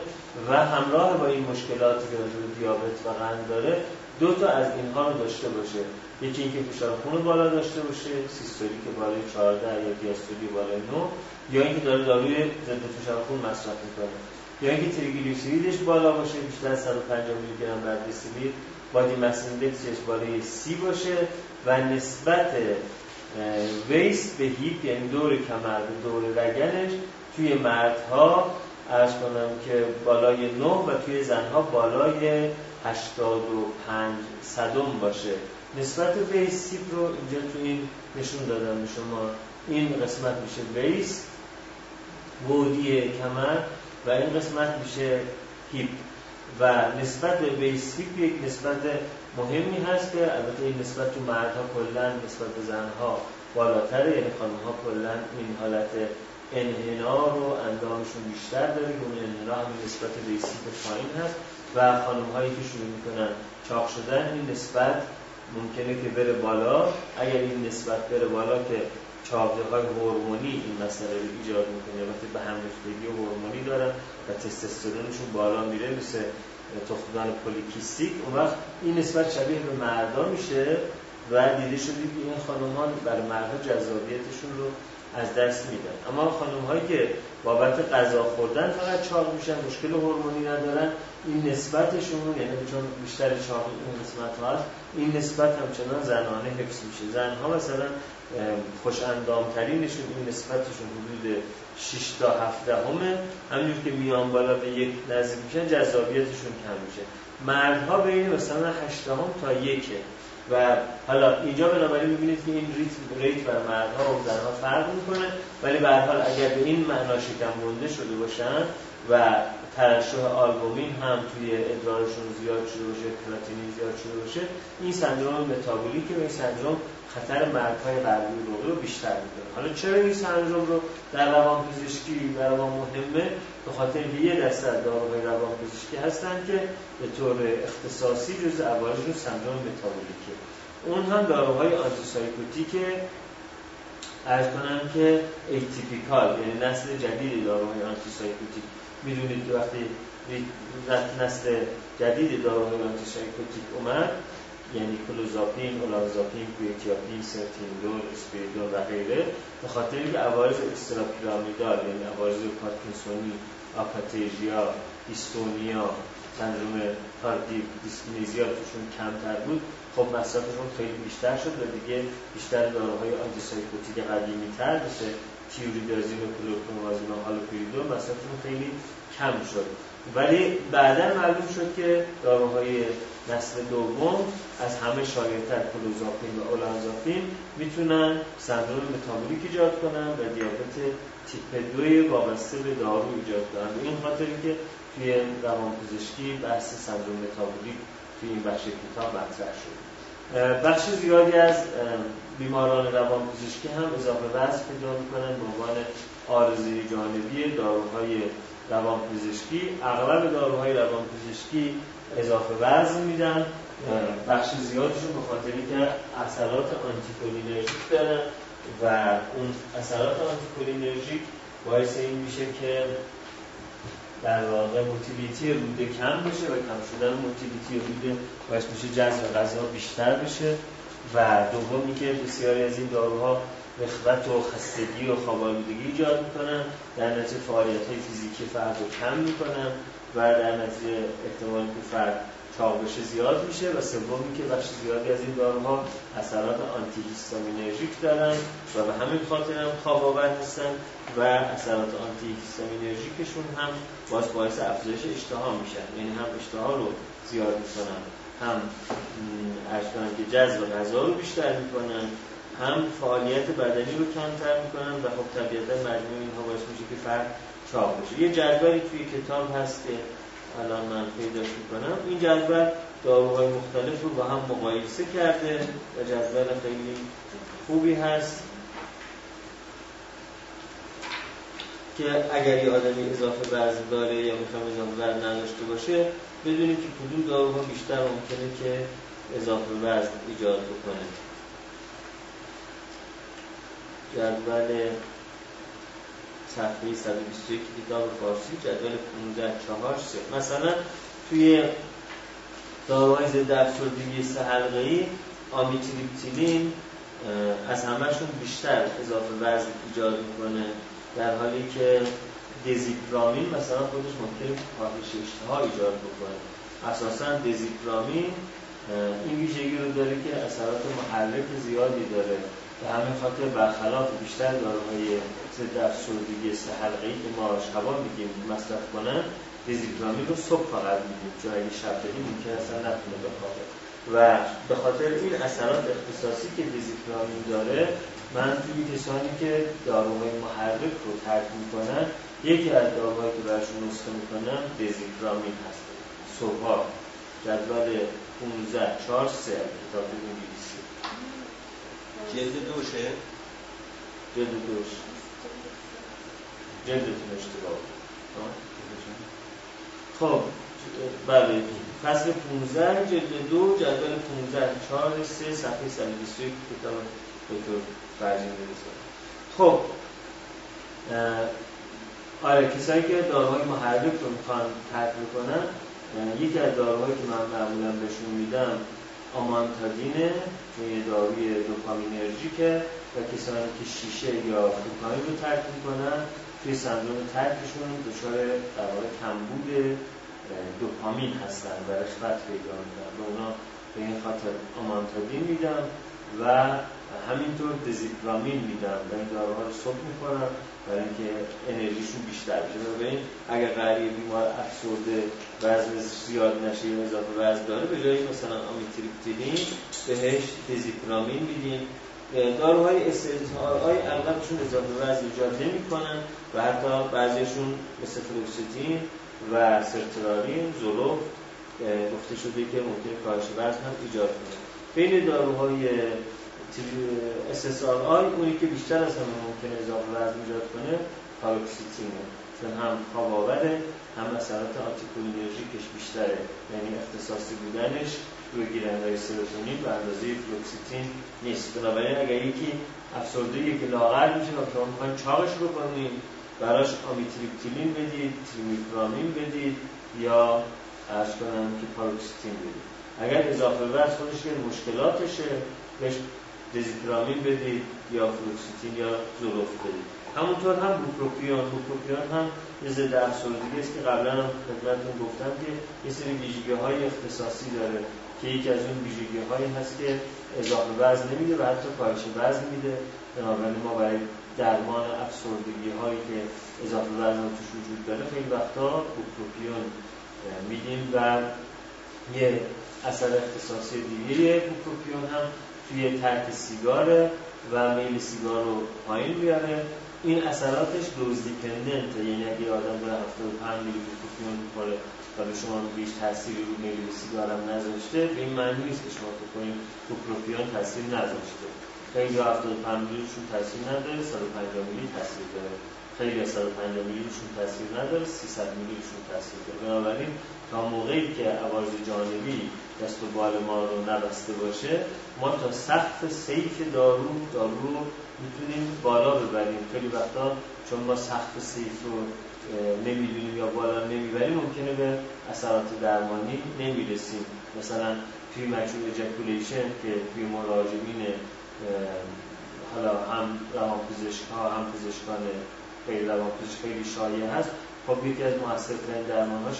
و همراه با این مشکلاتی که دیابت و قند داره دو تا از اینها رو داشته باشه. یکی اینکه فشار خون بالا داشته باشه سیستولی که بالای 14 یا دیاستولی بالای 9 یا اینکه داره داروی ضد فشار خون مصرف می‌کنه. یا اینکه تریگلیسیریدش بالا باشه بیشتر از 150 میلی گرم بر دسیلیتر body mass index ش بالای سی باشه و نسبت waist به hip یعنی دور کمر به دور لگنش توی مردها عرض کنم که بالای 9 و توی زنها بالای 85 صدم باشه. نسبت waist hip رو اینجا تو این نشون دادم به شما. این قسمت میشه waist بودی کمر و این قسمت میشه هیپ. و نسبت به هیپ یک نسبت مهمی هست که البته این نسبت تو مردها کلا نسبت به زنها بالاتره. یعنی خانم ها کلا این حالت انحنار رو اندامشون بیشتر داره. اون انحنار همین نسبت به پایین هست. و خانم هایی که شروع می‌کنن چاق شدن این نسبت ممکنه که بره بالا. اگر این نسبت بره بالا که چاقه های هورمونی این مسئله رو ایجاد می‌کنه البته به هم ریختگی هورمونی دارن و تستوسترونشون بالا میره مثل تخمدان پولیکیستیک. اون وقت این نسبت شبیه به مردا میشه و دیده که این خانومان برای مردها جذابیتشون رو از دست میدن. اما خانم هایی که بابت غذا خوردن فقط چاق میشن مشکل هورمونی ندارن این نسبتشون یعنی چون بیشتر چاق این قسمت هست این نسبت همچنان زنانه حفظ میشه. زنها مثلا خوش ترینشون این نسبتشون حدود 6 تا 7 همه همینجور که میان بالا به یک نزدیک میشن جذابیتشون کم میشه. مردها بین مثلا 8 هم تا یکه. و حالا اینجا بنابراین می‌بینید که این ریت ریت بر مردها و زنها فرق می‌کنه. ولی به حال اگر به این معنا شکم گنده شده باشن و ترشح آلبومین هم توی ادرارشون زیاد شده باشه کراتینین زیاد شده باشه این سندروم متابولیک و این سندروم خطر مرگ‌های قلبی رو بیشتر می‌کنه حالا چرا این سندروم رو در روان پزشکی در روان مهمه؟ به خاطر یه دسته از داروهای روان پزشکی هستن که به طور اختصاصی جز رو سندروم متابولیکه. اون هم داروهای antipsychotic عرض کنم که atypical یعنی نسل جدید داروهای antipsychotic می‌دونید که وقتی نسل جدید داروهای antipsychotic اومد یعنی کلوزاپین، اولانزاپین، کویتیاپین، سرتیندول، ریسپریدون و غیره به خاطر اینکه عوارض extrapyramidal یعنی عوارض پارکینسونی، akathisia، dystonia، سندروم tardive dyskinesia توشون کمتر بود. خب مصرفشون خیلی بیشتر شد و دیگه بیشتر داروهای antipsychotic قدیمی تر مثل تیوریدازین و کلرپرومازین و هالوپریدول مصرفشون خیلی کم شد. ولی بعدا معلوم شد که داروهای نسل دوم از همه شایعتر کلوزاپین و اولانزاپین می‌تونن سندروم متابولیک ایجاد کنن و دیابت 2 وابسته به دارو ایجاد کنن به این خاطر که توی روانپزشکی بحث سندروم متابولیک توی این بخش کتاب مطرح شد بخش زیادی از بیماران روانپزشکی هم اضافه وزن پیدا می‌کنن به عنوان عارضه جانبی داروهای روانپزشکی. اغلب داروهای روانپزشکی اضافه وزن میدن. بخش زیادشون به خاطر که اثرات anticholinergic دارن. و اون اثرات anticholinergic باعث این میشه که در واقع motility روده کم بشه و کم شدن motility روده باعث میشه جذب غذا بیشتر بشه. و دومی که بسیاری از این داروها رخوت و خستگی و خوابالودگی ایجاد می‌کنن در نتیجه فعالیت های فیزیکی فرد رو کم می‌کنن و در نتیجه احتمال که فرد چاقش زیاد میشه و سومی که بخش زیادی از این داروها اثرات آنتی هیستامینرژیک دارن و به همین خاطر هم خواب آور هستن و اثرات آنتی هیستامینرژیکشون هم باز باعث افزایش اشتها میشن. یعنی هم اشتها رو زیاد می‌کنن هم ارز که جذب غذا رو بیشتر می‌کنن هم فعالیت بدنی رو کمتر می‌کنن و خب طبیعتا مجموع اینها باعث میشه که فرد چاق بشه. یه جدولی توی کتاب هست که الان من پیداش می‌کنم. این جدول داروهای مختلف رو با هم مقایسه کرده و جدول خیلی خوبی هست که اگر یه آدمی اضافه وزن داره یا می‌خوام اضافه وزن نداشته باشه بدونیم که کدوم داروها بیشتر ممکنه که اضافه وزن ایجاد بکنه. جدول صفحه 121 کتاب فارسی جدول 15 4 3 مثلا توی داروهای ضد افسردگی سه حلقه ای آمیتریپتیلین از همهشون بیشتر اضافه وزن ایجاد می‌کنه در حالی که دزیپرامین مثلا خودش ممکن کاهش اشتها ایجاد بکنه. اساسا دزیپرامین این ویژگی رو داره که اثرات محرک زیادی داره. به همین خاطر برخلاف بیشتر داروهای ضد افسردگی سه حلقه‌ای که ما شبا میگیم مصرف کنن دیزیپرامین رو صبح فقط میدیم. چون اگه شب بدیم ممکن اصلا نتونه بخوابه. و به خاطر این اثرات اختصاصی که دیزیپرامین داره من توی کسانی که داروهای محرک رو ترک می‌کنن یکی از داروهایی که برشون نسخه می‌کنم دیزیپرامین هست. صبح جدول 15 4 3 کتاب جلد دوشه جلد دوش جلدتون اشتباه. خب. بله. فصل 15 جلد دو جدول 15 4 3 صفحه 121 کتاب دکتر فرجین خب آره کسایی که داروهای محرک رو می‌خوان ترک بکنن یکی از داروهایی که من معمولا بهشون میدم آمانتادینه یه داروی دوپامینرژیکه و کسانی که شیشه یا کوکائین رو ترک می‌کنن توی سندروم ترکشون دچار در واقع کمبود دوپامین هستن و رشوت پیدا می‌کنن. و اونا به این خاطر آمانتادین میدم و همینطور دزیپرامین میدم و این داروها رو صبح برای اینکه انرژیشون بیشتر بشه. و این اگر قریه بیمار افسرده وزن زیاد نشه یا اضافه وزن داره به جای مثلا آمیتریپتیلین بهش دزیپرامین میدیم. داروهای های اغلبشون اضافه وزن ایجاد نمی‌کنن و حتی بعضیشون مثل فلوکسیتین و سرترالین زولوف گفته شده که ممکن کاهش وزن هم ایجاد کنه. بین داروهای SSRI اونی که بیشتر از همه ممکنه اضافه وزن ایجاد کنه پاروکسیتینه چون هم خواب آوره هم اثرات anticholinergic ش بیشتره. یعنی اختصاصی بودنش روی گیرندهای سروتونین به اندازه فلوکسیتین نیست. بنابراین اگر یکی افسرده که لاغر میشه و شما می‌خواین چاقش رو کنید براش آمیتریپتیلین بدید تریمیپرامین بدید یا عرض کنم که پاروکسیتین بدید. اگر اضافه وزن خودش مشکلاتشه بهش دزیپرامین بدید یا فلوکسیتین یا زولوف بدید. همونطور هم بوپروپیون. بوپروپیون هم یه ضد افسردگی است که قبلا هم خدمتتون گفتم که یه سری ویژگی های اختصاصی داره که یکی از اون ویژگی هایی هست که اضافه وزن نمیده و حتی کاهش وزن میده. بنابراین ما برای درمان افسردگی هایی که اضافه وزن توش وجود داره خیلی وقتا بوپروپیون میدیم و یه اثر اختصاصی دیگه بوپروپیون هم توی ترک سیگار و میل سیگار رو پایین بیاره این اثراتش دوز دیپندنت یعنی اگه آدم داره 75 میلی کوکوفیون می‌خوره و به شما بیش تاثیری رو میل سیگار هم نذاشته به این معنی نیست که شما فکر کنید کوپروپیون تاثیر نذاشته. خیلی 75 میلیشون تاثیر نداره 150 میلی تاثیر داره. خیلی 150 میلیشون تاثیر نداره 300 میلیشون تاثیر داره. بنابراین تا موقعی که عوارض جانبی دست و بال ما رو نبسته باشه ما تا سقف سیف دارو دارو رو می‌تونیم بالا ببریم. خیلی وقتا چون ما سقف safe رو نمی‌دونیم یا بالا نمی‌بریم ممکنه به اثرات درمانی نمی‌رسیم. مثلا premature ejaculation که توی مراجعین حالا هم روان پزشک ها هم پزشکان خیلی روان خیلی شایع هست. خب یکی از موثرترین درمانهاش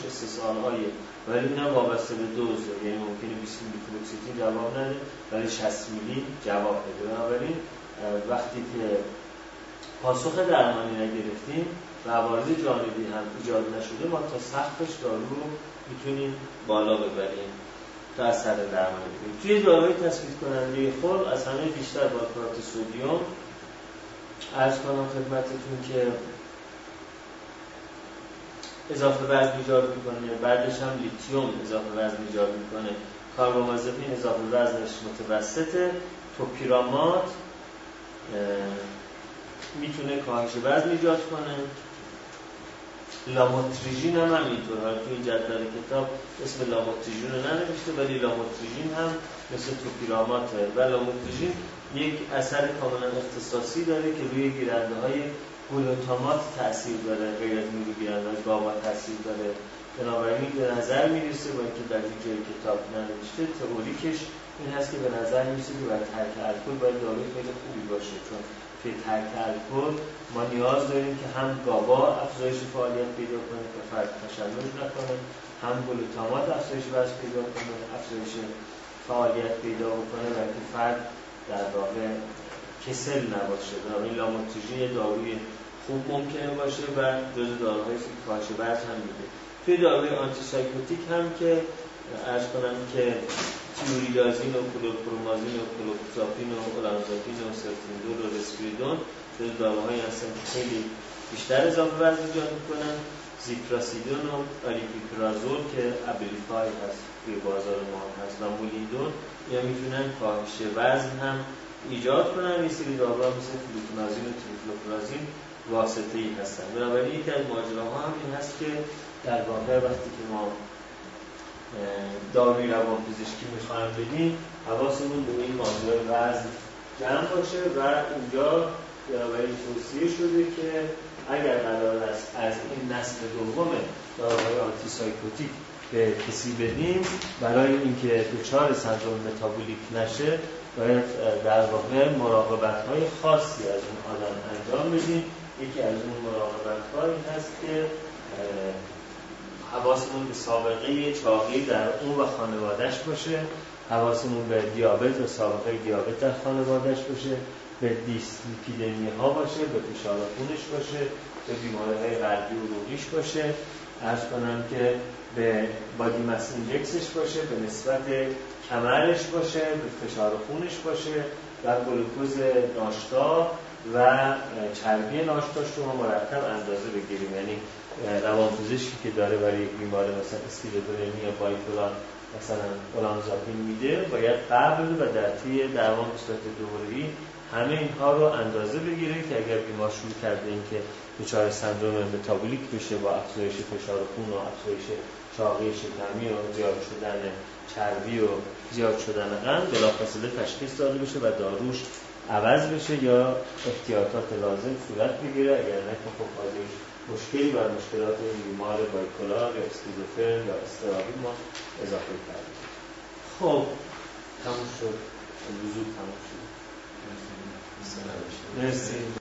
های ولی اینم وابسته به دوز یعنی ممکنه 20 میلی فلوکسیتین جواب نده ولی 60 میلی جواب بده. بنابراین وقتی که پاسخ درمانی نگرفتیم و عوارض جانبی هم ایجاد نشده ما تا سختش دارو رو می‌تونیم بالا ببریم تا اثر درمانی بگیریم توی داروی تثبیت کننده خل از همه بیشتر با سودیوم ارز کنم خدمتتون که اضافه وزن ایجاد می‌کنه بعدش هم لیتیوم اضافه وزن ایجاد می‌کنه. کاربامازپین اضافه وزنش متوسطه توپیرامات می‌تونه کاهش وزن ایجاد کنه. لاموتریژین هم همینطور. حالا تو این جدول کتاب اسم لاموتریژین رو ننوشته ولی لاموتریژین هم مثل توپیراماته و لاموتریژین یک اثر کاملا اختصاصی داره که روی گیرنده های گلوتامات تاثیر داره غیر از نیرو گیرنده های گاوا تاثیر داره. بنابراین به نظر می‌رسه با اینکه در این جای کتاب ننوشته تئوریکش این هست که به نظر می‌رسه که برای ترک الکل باید داروی خیلی خوبی باشه. چون که ترک الکل ما نیاز داریم که هم گابا افزایش فعالیت پیدا کنه که فرد تشنج نکنه هم گلوتامات افزایش وزن پیدا کنه افزایش فعالیت پیدا بکنه و که فرد در واقع کسل نباشه. بنابراین لاموتریژین یه داروی خوب ممکنه باشه و جز داروهایی که کاهش وزن هم میده. توی داروی antipsychotic هم که عرض کنم که تیوریدازین و کلرپرومازین و کلوزاپین و اولانزاپین و سرتیندول و ریسپریدون جز داروهایی هستن که خیلی بیشتر اضافه وزن ایجاد می‌کنن. زیپراسیدون و آریپیپرازول که Abilify هست توی بازار ما هست و مولیندون یا می‌تونن کاهش وزن هم ایجاد کنن یه سری داروها مثل فلوتونازین و تریفلوپرازین واسطه ای هستن. بنابراین یکی از ماجراها هم این هست که در واقع وقتی که ما داروی روان پزشکی می‌خوایم بدیم حواسمون به این ماجرای وزن جمع باشه و اینجا بنابراین توصیه شده که اگر قرار است از این نسل دوم داروهای آنتی سایکوتیک به کسی بدیم برای اینکه دچار سندروم متابولیک نشه باید در واقع مراقبت های خاصی از اون آدم انجام بدیم. یکی از اون مراقبت های هست که حواسمون به سابقه چاقی در اون و خانوادهش باشه. حواسمون به دیابت و سابقه دیابت در خانوادهش باشه. به دیسلیپیدمی ها باشه به فشار خونش باشه به بیماری های قلبی و روحیش باشه. ارز کنم که به بادی مس باشه به نسبت کمرش باشه به فشار خونش باشه و گلوکوز ناشتا و چربی ناشتاش رو مرتب اندازه بگیریم. یعنی روانپزشکی که داره برای یک بیمار مثلا اسکیزوفرنی یا بایپولار مثلا اولانزاپین میده باید قبل و در طی درمان به صورت دوره‌ای همه اینها رو اندازه بگیره که اگر بیمار شروع کرده این که دچار سندروم متابولیک بشه با افزایش فشار خون و افزایش چاقی شکمی و زیاد شدن چربی و زیاد شدن قند بلافاصله تشخیص داده بشه و داروش عوض بشه یا احتیاطات لازم صورت بگیره. اگر نه خب مشکلی بر مشکلات بیمار بایپولار یا اسکیزوفرن یا استرابی ما اضافه کردیم. خب تموم شد. وجود تموم شد. مرسی.